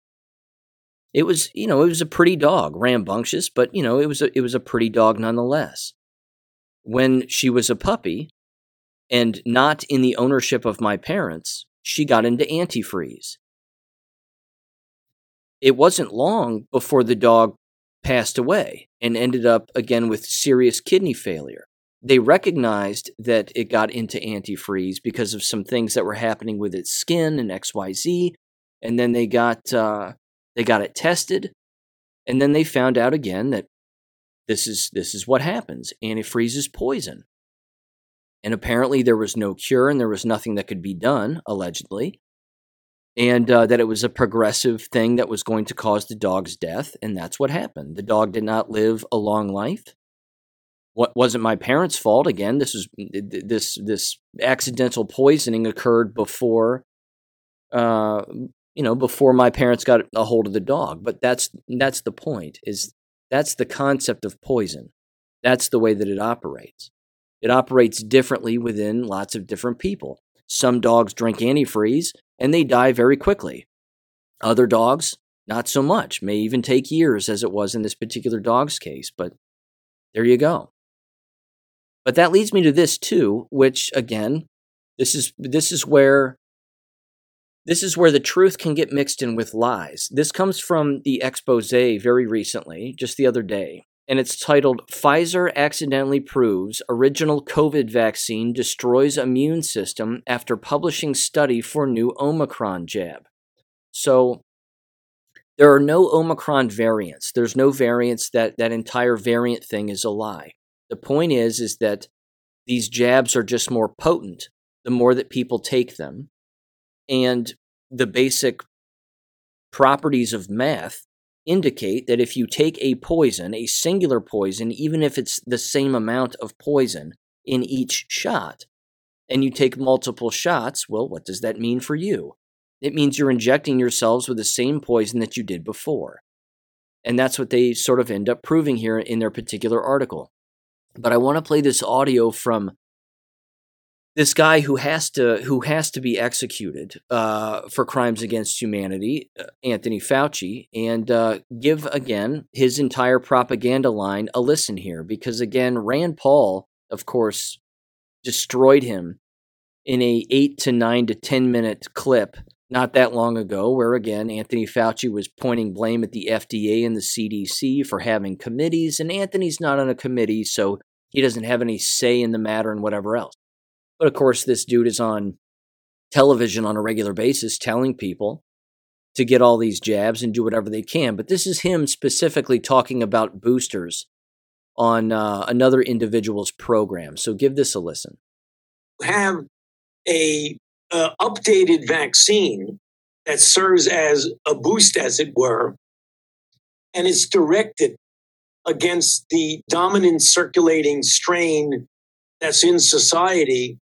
it was, you know, it was a pretty dog, rambunctious, but you know, it was a, it was a pretty dog nonetheless. When she was a puppy and not in the ownership of my parents, she got into antifreeze. It wasn't long before the dog passed away and ended up again with serious kidney failure. They recognized that it got into antifreeze because of some things that were happening with its skin and XYZ. And then they got uh, they got it tested, and then they found out again that this is this is what happens. Antifreeze is poison. And apparently there was no cure and there was nothing that could be done, allegedly. And uh, that it was a progressive thing that was going to cause the dog's death. And that's what happened. The dog did not live a long life. What wasn't my parents' fault? Again, this was this this accidental poisoning occurred before uh, you know, before my parents got a hold of the dog. But that's that's the point. Is that's the concept of poison. That's the way that it operates. It operates differently within lots of different people. Some dogs drink antifreeze and they die very quickly. Other dogs, not so much, may even take years, as it was in this particular dog's case. But there you go. But that leads me to this too, which again, this is this is where this is where the truth can get mixed in with lies. This comes from the expose very recently, just the other day, and it's titled Pfizer Accidentally Proves Original COVID Vaccine Destroys Immune System After Publishing Study for New Omicron Jab. So, there are no Omicron variants. There's no variants that that entire variant thing is a lie. The point is is that these jabs are just more potent the more that people take them and the basic properties of math indicate that if you take a poison, a singular poison, even if it's the same amount of poison in each shot, and you take multiple shots, well, what does that mean for you? It means you're injecting yourselves with the same poison that you did before. And that's what they sort of end up proving here in their particular article. But I want to play this audio from this guy who has to who has to be executed uh, for crimes against humanity, uh, Anthony Fauci, and uh, give again his entire propaganda line a listen here, because again, Rand Paul, of course, destroyed him in a eight to nine to ten minute clip not that long ago, where again Anthony Fauci was pointing blame at the FDA and the CDC for having committees, and Anthony's not on a committee, so he doesn't have any say in the matter and whatever else. But of course, this dude is on television on a regular basis telling people to get all these jabs and do whatever they can. But this is him specifically talking about boosters on uh, another individual's program. So give this a listen. Have a uh, updated vaccine that serves as a boost, as it were, and is directed against the dominant circulating strain that's in society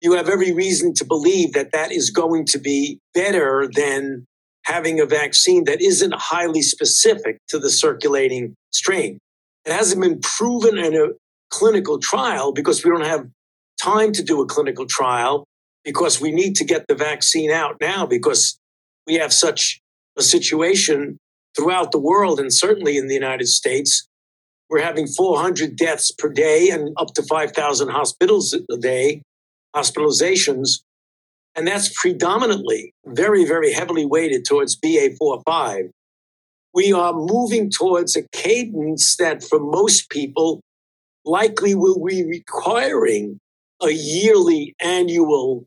you have every reason to believe that that is going to be better than having a vaccine that isn't highly specific to the circulating strain. It hasn't been proven in a clinical trial because we don't have time to do a clinical trial because we need to get the vaccine out now because we have such a situation throughout the world and certainly in the United States. We're having 400 deaths per day and up to 5,000 hospitals a day, hospitalizations. And that's predominantly very, very heavily weighted towards BA45. We are moving towards a cadence that for most people likely will be requiring a yearly annual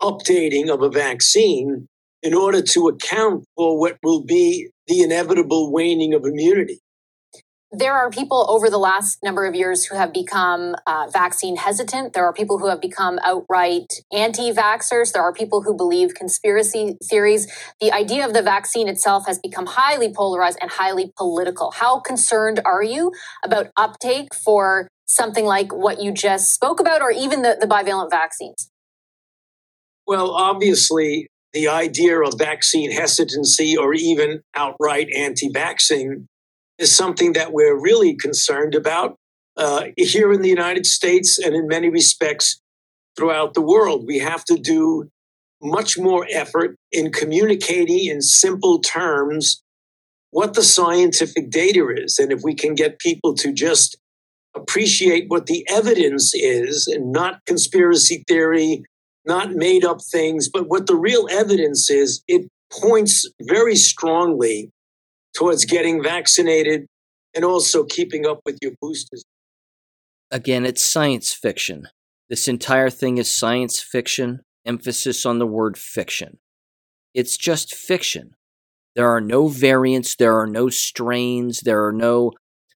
updating of a vaccine in order to account for what will be the inevitable waning of immunity. There are people over the last number of years who have become uh, vaccine hesitant. There are people who have become outright anti vaxxers. There are people who believe conspiracy theories. The idea of the vaccine itself has become highly polarized and highly political. How concerned are you about uptake for something like what you just spoke about, or even the, the bivalent vaccines? Well, obviously, the idea of vaccine hesitancy or even outright anti vaccine is something that we're really concerned about uh, here in the United States and in many respects throughout the world. We have to do much more effort in communicating in simple terms what the scientific data is. And if we can get people to just appreciate what the evidence is and not conspiracy theory, not made up things, but what the real evidence is, it points very strongly towards getting vaccinated and also keeping up with your boosters. Again, it's science fiction. This entire thing is science fiction, emphasis on the word fiction. It's just fiction. There are no variants, there are no strains, there are no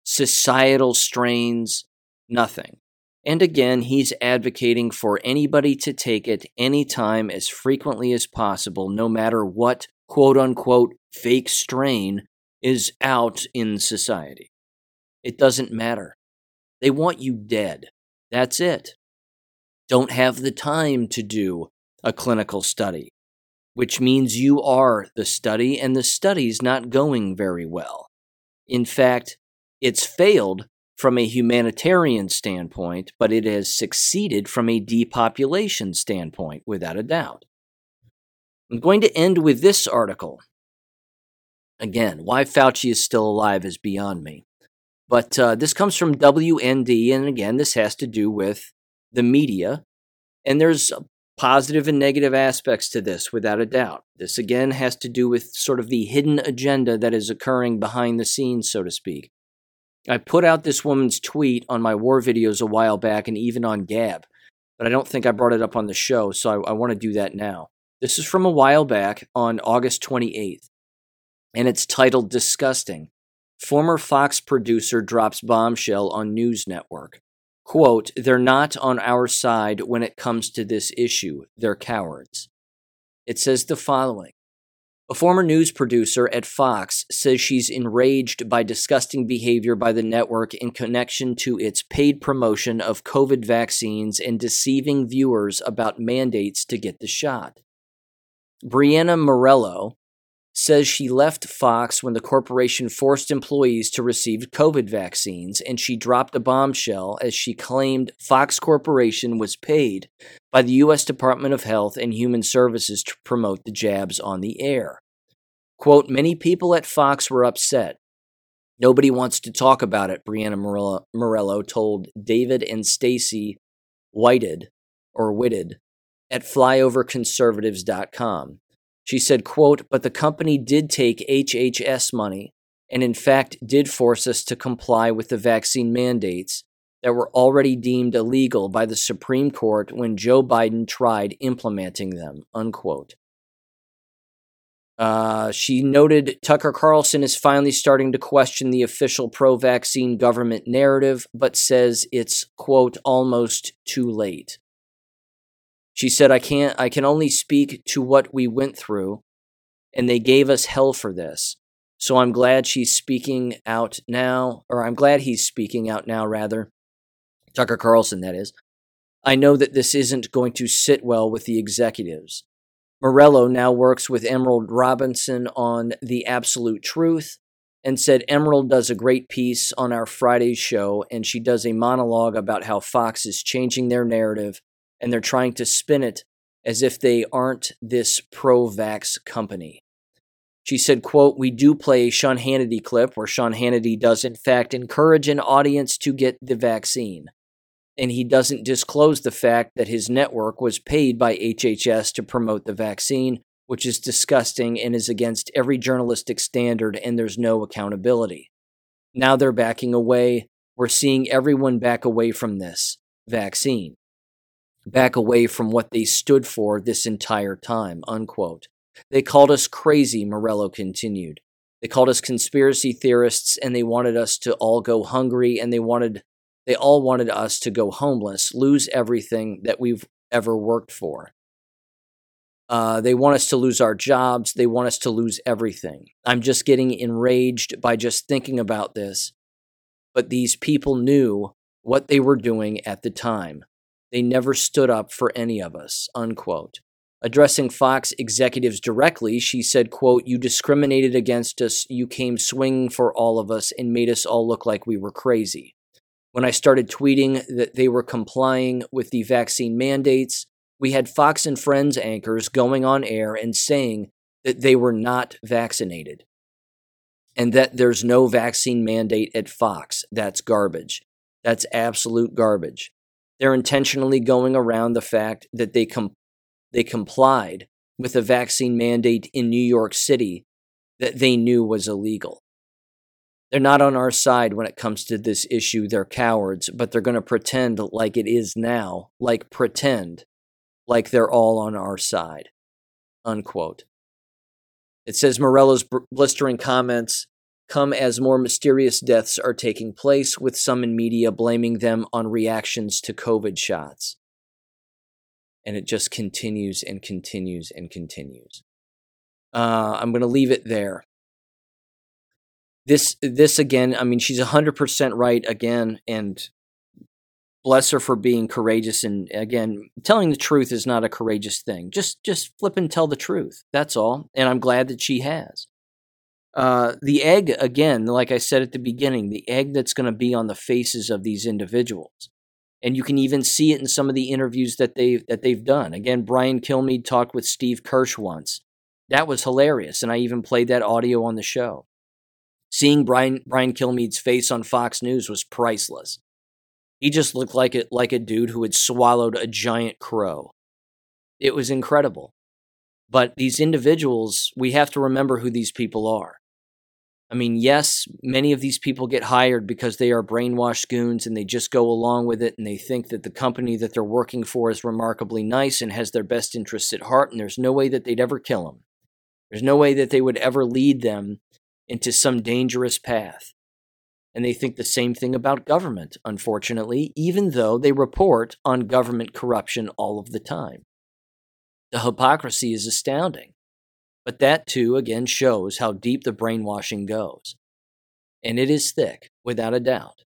societal strains, nothing. And again, he's advocating for anybody to take it anytime as frequently as possible, no matter what quote unquote fake strain is out in society. It doesn't matter. They want you dead. That's it. Don't have the time to do a clinical study, which means you are the study and the study's not going very well. In fact, it's failed from a humanitarian standpoint, but it has succeeded from a depopulation standpoint, without a doubt. I'm going to end with this article. Again, why Fauci is still alive is beyond me. But uh, this comes from WND, and again, this has to do with the media. And there's positive and negative aspects to this, without a doubt. This again has to do with sort of the hidden agenda that is occurring behind the scenes, so to speak. I put out this woman's tweet on my war videos a while back and even on Gab, but I don't think I brought it up on the show, so I, I want to do that now. This is from a while back on August 28th, and it's titled Disgusting. Former Fox producer drops bombshell on News Network. Quote, they're not on our side when it comes to this issue. They're cowards. It says the following a former news producer at Fox says she's enraged by disgusting behavior by the network in connection to its paid promotion of COVID vaccines and deceiving viewers about mandates to get the shot. Brianna Morello says she left Fox when the corporation forced employees to receive COVID vaccines, and she dropped a bombshell as she claimed Fox Corporation was paid by the U.S. Department of Health and Human Services to promote the jabs on the air. Quote, many people at Fox were upset. Nobody wants to talk about it, Brianna Morello, told David and Stacy Whited or Witted at flyoverconservatives.com. She said, quote, but the company did take HHS money and in fact did force us to comply with the vaccine mandates that were already deemed illegal by the Supreme Court when Joe Biden tried implementing them, unquote. Uh, she noted Tucker Carlson is finally starting to question the official pro vaccine government narrative, but says it's, quote, almost too late. She said, I can't, I can only speak to what we went through, and they gave us hell for this. So I'm glad she's speaking out now, or I'm glad he's speaking out now, rather. Tucker Carlson, that is. I know that this isn't going to sit well with the executives. Morello now works with Emerald Robinson on The Absolute Truth and said Emerald does a great piece on our Friday show, and she does a monologue about how Fox is changing their narrative and they're trying to spin it as if they aren't this pro vax company. She said, quote, We do play a Sean Hannity clip where Sean Hannity does, in fact, encourage an audience to get the vaccine. And he doesn't disclose the fact that his network was paid by HHS to promote the vaccine, which is disgusting and is against every journalistic standard, and there's no accountability. Now they're backing away. We're seeing everyone back away from this vaccine, back away from what they stood for this entire time, unquote. They called us crazy, Morello continued. They called us conspiracy theorists and they wanted us to all go hungry and they wanted they all wanted us to go homeless, lose everything that we've ever worked for. Uh, they want us to lose our jobs. They want us to lose everything. I'm just getting enraged by just thinking about this. But these people knew what they were doing at the time. They never stood up for any of us. Unquote. Addressing Fox executives directly, she said, quote, You discriminated against us. You came swinging for all of us and made us all look like we were crazy. When I started tweeting that they were complying with the vaccine mandates, we had Fox and Friends anchors going on air and saying that they were not vaccinated and that there's no vaccine mandate at Fox. That's garbage. That's absolute garbage. They're intentionally going around the fact that they com- they complied with a vaccine mandate in New York City that they knew was illegal. They're not on our side when it comes to this issue. They're cowards, but they're going to pretend like it is now, like pretend like they're all on our side. Unquote. It says Morello's blistering comments come as more mysterious deaths are taking place, with some in media blaming them on reactions to COVID shots and it just continues and continues and continues. Uh, I'm going to leave it there. This, this again, I mean, she's 100% right again, and bless her for being courageous. And again, telling the truth is not a courageous thing. Just, just flip and tell the truth. That's all. And I'm glad that she has. Uh, the egg, again, like I said at the beginning, the egg that's going to be on the faces of these individuals and you can even see it in some of the interviews that they that they've done. Again, Brian Kilmeade talked with Steve Kirsch once. That was hilarious, and I even played that audio on the show. Seeing Brian Brian Kilmeade's face on Fox News was priceless. He just looked like it like a dude who had swallowed a giant crow. It was incredible. But these individuals, we have to remember who these people are. I mean, yes, many of these people get hired because they are brainwashed goons and they just go along with it and they think that the company that they're working for is remarkably nice and has their best interests at heart, and there's no way that they'd ever kill them. There's no way that they would ever lead them into some dangerous path. And they think the same thing about government, unfortunately, even though they report on government corruption all of the time. The hypocrisy is astounding. But that too, again, shows how deep the brainwashing goes. And it is thick, without a doubt.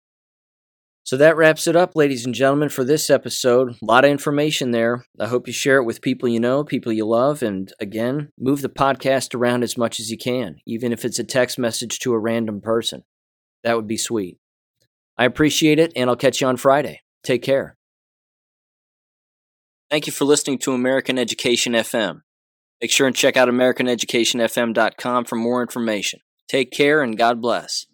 So that wraps it up, ladies and gentlemen, for this episode. A lot of information there. I hope you share it with people you know, people you love, and again, move the podcast around as much as you can, even if it's a text message to a random person. That would be sweet. I appreciate it, and I'll catch you on Friday. Take care. Thank you for listening to American Education FM. Make sure and check out AmericanEducationFM.com for more information. Take care and God bless.